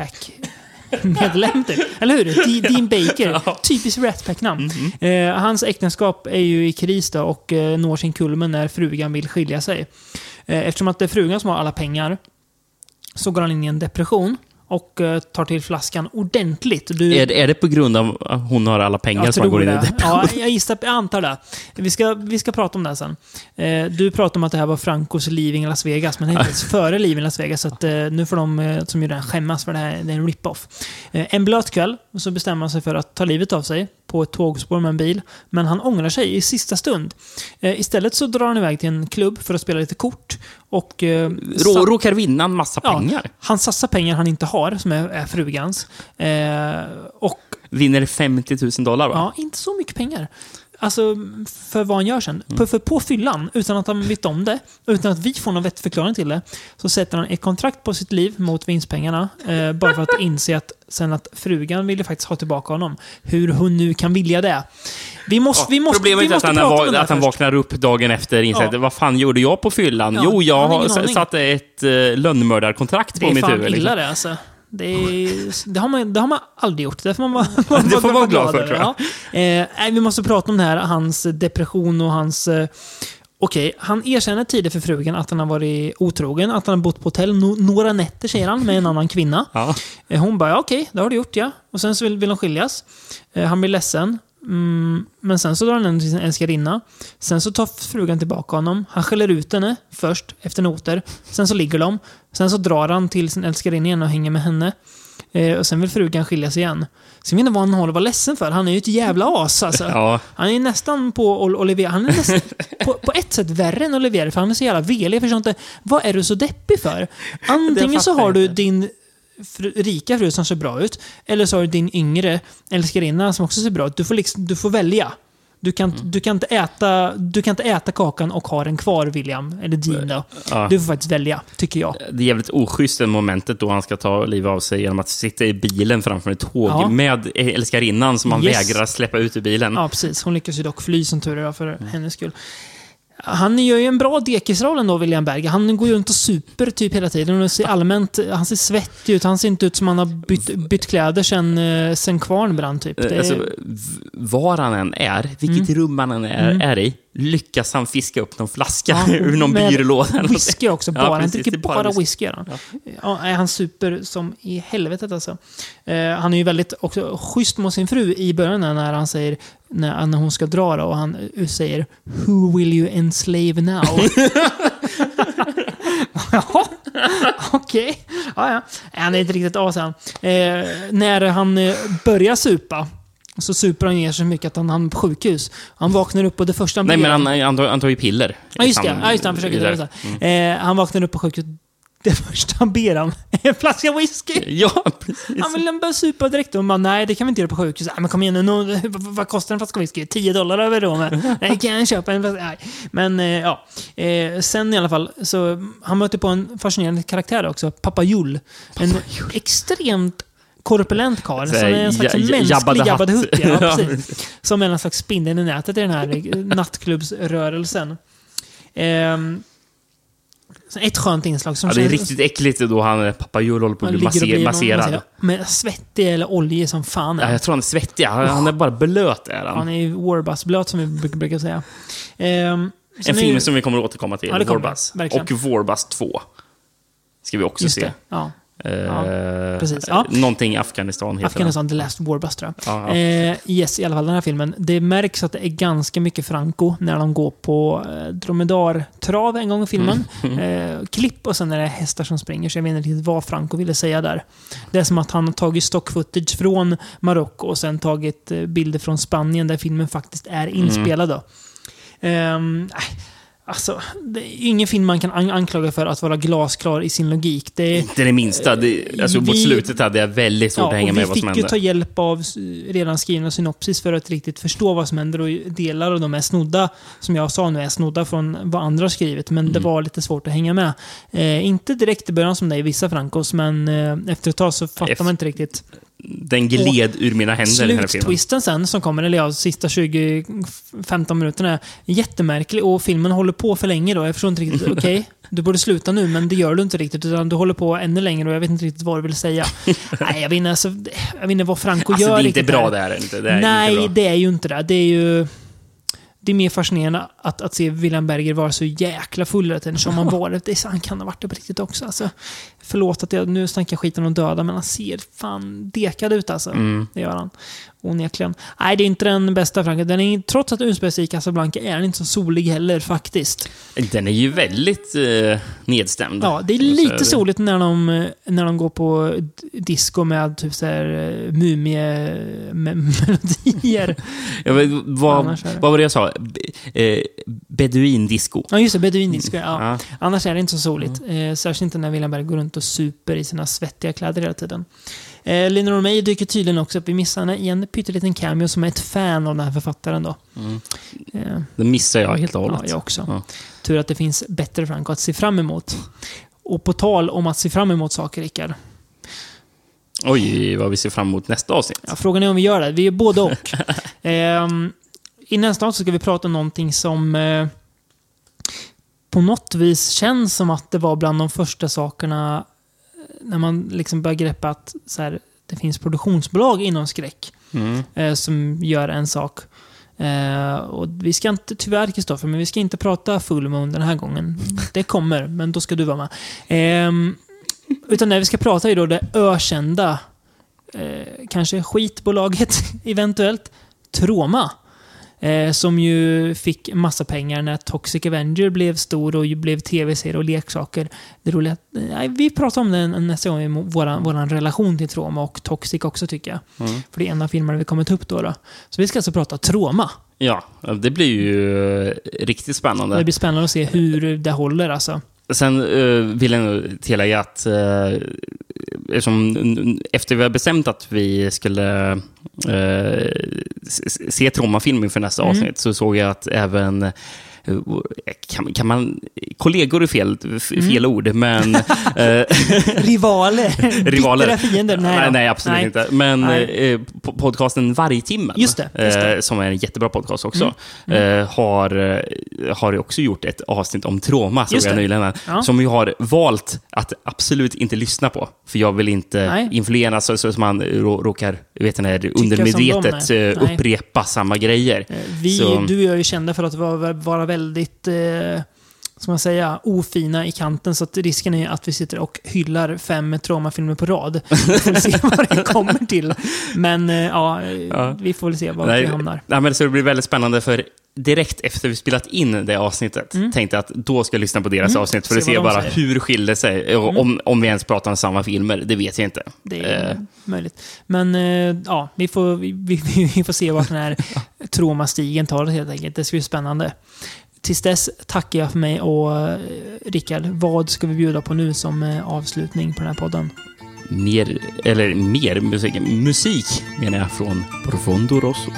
Pack-medlem typ. Eller hur? De- Dean Baker. Typiskt Rat Pack-namn.
Mhm.
Eh, hans äktenskap är ju i kris då och eh, når sin kulmen när frugan vill skilja sig. Eh, eftersom att det är frugan som har alla pengar så går han in i en depression och eh, tar till flaskan ordentligt. Du,
Är, det- är det på grund av att hon har alla pengar som
tror
går in i
det.
depression?
Ja, jag gissar, jag antar det. Vi ska, vi ska prata om det sen. Eh, du pratade om att det här var Francos Living i Las Vegas, men det är inte ens före Living i Las Vegas. Så att, eh, nu får de som gjorde den skämmas för det här. Det är en rip-off. En blöt kväll så bestämmer han sig för att ta livet av sig på ett tågspår med en bil. Men han ångrar sig i sista stund. Eh, istället så drar han iväg till en klubb för att spela lite kort. Och, eh,
Rå, råkar vinna en massa
ja,
pengar.
han satsar pengar han inte har, som är, är frugans. Eh, och
Vinner 50 000 dollar va?
Ja, inte så mycket pengar. Alltså, för vad han gör sen.
Mm.
På, för på fyllan, utan att han vet om det, utan att vi får någon vettig förklaring till det, så sätter han ett kontrakt på sitt liv mot vinstpengarna. Eh, bara för att inse att sen att frugan ville faktiskt ha tillbaka honom. Hur hon nu kan vilja det. Vi måste, vi måste,
Problemet
vi
är att
måste
han,
prata om
va-
det här
att han vaknar upp dagen efter och inser
Ja.
vad fan gjorde jag på fyllan?
Ja,
jo, jag
han har
har
ingen aning.
satt ett uh, lönnmördarkontrakt
Det
på
är
mitt
fan
huvud.
illa det alltså. Det, är, det, har man, det har man aldrig gjort. Det får man vara, man
Det får vara glad för, tror jag.
Ja. Eh, nej, vi måste prata om det här, hans depression och hans... Eh, Okej, han erkänner tidigt för frugan att han har varit otrogen, att han har bott på hotell no några nätter, säger han, med en annan kvinna.
Ja.
Eh, Hon bara, ja, okej, det har du gjort ja. Och sen så vill, vill de skiljas. Eh, Han blir ledsen. Mm, men sen så drar han ändå till sin älskarinna. Sen så tar frugan tillbaka honom. Han skäller ut henne först, efter noter. Sen så ligger de. Sen så drar han till sin älskarinna igen och hänger med henne. Eh, och sen vill frugan skilja sig igen. Så jag vet inte vad han håller att vara ledsen för. Han är ju ett jävla as alltså.
Ja.
Han är nästan på Ol- Olivier. Han är nästan, på, på ett sätt värre än Olivier, för han är så jävla velig. Jag förstår inte. Vad är du så deppig för? Antingen så har
jag
du din fru, rika fru som ser bra ut, eller så har du din yngre älskarinna som också ser bra ut. Du får, liksom, du får välja. Du kan,
Mm.
du, kan inte äta, du kan inte äta kakan och ha den kvar, William. Eller Dean då.
Ja.
Du får faktiskt välja, tycker jag.
Det är jävligt oschysst det momentet då han ska ta livet av sig genom att sitta i bilen framför ett tåg
Ja.
med älskarinnan som han
Yes.
vägrar släppa ut ur bilen.
Ja, precis. Hon lyckas ju dock fly som tur är för hennes skull. Han gör ju en bra dekisroll ändå, William Berger. Han går ju runt och super typ hela tiden. Och ser allmänt, han ser svettig ut. Han ser inte ut som han har bytt, bytt kläder sen, eh, sen kvarn brann, typ.
Alltså, var han än är, vilket rum han än är, är i, lyckas han fiska upp någon flaska
Ja,
ur någon byrålåda.
Whisky också,
Ja,
bara. han
precis,
dricker
är
bara,
whisky.
han. Ja, nej, han super som i helvetet alltså. Eh, han är ju väldigt också schysst mot sin fru i början när han säger, när, när hon ska dra då, och han eh, säger Who will you enslave now? Jaha, okej. Ja, ja. Han är inte riktigt as han. Eh, när han eh, börjar supa, så super han ner så mycket att han hamnar på sjukhus. Han vaknar upp och det första han
Nej, men han, han, tar ju piller.
Ja, just det.
Sam-
Ja, just det han försöker dra det. Eh, han vaknar upp på sjukhuset. Det första han ber om är en flaska whisky.
Ja, precis.
Han vill börja supa direkt. Och man, nej, det kan vi inte göra på sjukhuset. Nej, men kom igen nu. vad, kostar en flaska whisky? 10 dollar över då med. Nej, kan jag köpa en flaska? Nej. Men eh, ja. Eh, sen i alla fall, så han möter på en fascinerande karaktär också. Pappa Jul. En extremt korpulent karl. Som är en slags
Ja-
mänsklig
Jabba the Hutt.
Ja, precis. Som är en slags spindeln i nätet i den här eh, nattklubbsrörelsen. Så ett skönt inslag som
Ja, det är riktigt äckligt då han, pappa Jul håller på att bli masser, masserad.
Med svettig eller olja som fan.
Ja, jag tror han är svettig. Han, han är bara blöt. Är han.
Han är Warbus-blöt som vi brukar, säga. Sen
En film som vi kommer att återkomma till.
Ja. Verkligen.
Och Warbus 2. Ska vi också
Just
se.
det. Ja.
Eh,
precis. Ja.
Någonting i Afghanistan heter
Afghanistan, The Last Warbus tror jag.
Ja.
Eh, yes, i alla fall den här filmen. Det märks att det är ganska mycket Franco när de går på eh, dromedartrav en gång i filmen.
Mm.
Eh, klipp och sen är det hästar som springer, så jag vet inte riktigt vad Franco ville säga där. Det är som att han har tagit stock footage från Marocko och sen tagit eh, bilder från Spanien där filmen faktiskt är
Mm.
inspelad. Då. Ehm, nej, Alltså, det är ingen film man kan an- anklaga för att vara glasklar i sin logik. Det är,
Inte det minsta. Det, alltså, mot
vi-
slutet hade jag väldigt svårt att hänga med
vi
vad som
fick ju
hände.
ta hjälp av redan skrivna synopsis för att riktigt förstå vad som händer. Och delar av dem är snodda, som jag sa nu, är snodda från vad andra har skrivit. Men
Mm.
det var lite svårt att hänga med. Eh, inte direkt i början som det är i vissa Francos, men eh, efter ett tag så fattar
Efter-
man inte riktigt.
Den gled ur mina händer.
Sluttwisten sen som kommer, eller ja, sista 20-15 minuterna, är jättemärklig och filmen håller på för länge då. Jag förstår inte riktigt. Okej, du borde sluta nu, men det gör du inte riktigt. Utan du håller på ännu längre och jag vet inte riktigt vad du vill säga. Nej, jag vet inte, alltså, jag vet inte vad Franco
Alltså,
gör
det är inte bra
här.
det här. är Inte. Det är
Nej,
inte
det är ju inte det. Det är ju... Det är mer fascinerande att, att se William Berger vara så jäkla full hela tiden som han var. Det är, så- han kan ha varit det på riktigt också. Alltså, förlåt att jag nu snackar skiten om döda, men han ser fan dekad ut alltså.
Mm.
Det gör han. Onekligen. Nej, det är inte den bästa Franco. Den är, trots att den utspelar sig i Casablanca är den inte så solig heller faktiskt.
Den är ju väldigt eh, nedstämd.
Ja, det är lite soligt när de, eh, när de går på disco med typ såhär mumie-melodier.
Ja, vad, vad var det jag sa? B- Eh, beduindisco.
Ja, just det. Beduindisco. Ja.
Ja.
Annars är det inte så soligt. Eh, särskilt inte när William Berg går runt och super i sina svettiga kläder hela tiden. Eh, Lina Romay dyker tydligen också upp. Vi missar henne i en pytteliten cameo som är ett fan av den här författaren då. Eh,
Det missar jag helt och
ja,
hållet.
jag också.
Ja.
Tur att det finns bättre Franco att se fram emot. Och på tal om att se fram emot saker, Rickard.
Oj, vad vi ser fram emot nästa avsnitt.
Ja, frågan är om vi gör det. Vi är både och. Ehm, I nästa avsnitt ska vi prata om någonting som eh, på något vis känns som att det var bland de första sakerna eh, när man liksom börjar greppa att så här, det finns produktionsbolag inom skräck
Mm.
eh, som gör en sak. Eh, och vi ska inte, tyvärr Kristoffer, men vi ska inte prata full moon den här gången. Det kommer, men då ska du vara med. Ehm, utan det vi ska prata är då det ökända, eh, kanske skitbolaget eventuellt, Troma. Eh, som ju fick massa pengar när Toxic Avenger blev stor och blev tv-serie och leksaker. Det roliga eh, vi pratar om det nästa gång, våran, våran relation till Troma och Toxic också tycker jag.
Mm.
För det är en av filmerna vi kommer ta upp då, då. Så vi ska alltså prata Troma.
Ja, det blir ju eh, riktigt spännande.
Det blir spännande att se hur det håller alltså.
Sen uh, vill jag nog tillägga att uh, eftersom, efter vi har bestämt att vi skulle uh, se Troma-film inför nästa
Mm.
avsnitt så såg jag att även kan, kan man... Kollegor är fel,
Mm.
fel ord, men... eh,
Rivaler.
rivaler.
Bittra fiender. Nej,
nej, nej absolut
Nej.
inte. Men
Nej.
eh, po- podcasten Vargtimmen,
Just det, just det. Mm.
Eh, som är en jättebra podcast också, har, eh, har ju också gjort ett avsnitt om trauma, såg jag nyligen.
Ja.
Som jag har valt att absolut inte lyssna på. För jag vill inte
Nej.
influeras så, så att man rå- råkar vet
som
undermedvetet
de
eh, upprepa samma grejer.
Eh, Vi,
Så-
du och jag är ju kända för att vara, vara väldigt, eh, ska man säga, ofina i kanten. Så att risken är att vi sitter och hyllar fem traumafilmer på rad. Vi får se vad det kommer till. Men eh, ja,
Ja.
vi får väl se var
Nej,
vi hamnar.
nej, men så det blir väldigt spännande för direkt efter vi spelat in det avsnittet tänkte jag att då ska jag lyssna på deras
Mm.
avsnitt för
Se
att se
de
bara
säger. Mm.
hur skiljer det sig. Och Om, om vi ens pratar om samma filmer, det vet jag inte.
Det är
Eh,
möjligt. Men eh, ja, vi får, vi, vi, vi får se vart den här traumastigen tar oss helt enkelt. Det ska bli spännande. Tills dess tackar jag för mig och eh, Rickard, vad ska vi bjuda på nu som eh, avslutning på den här podden?
mer, eller mer musik, musik menar jag från Profondo Rosso.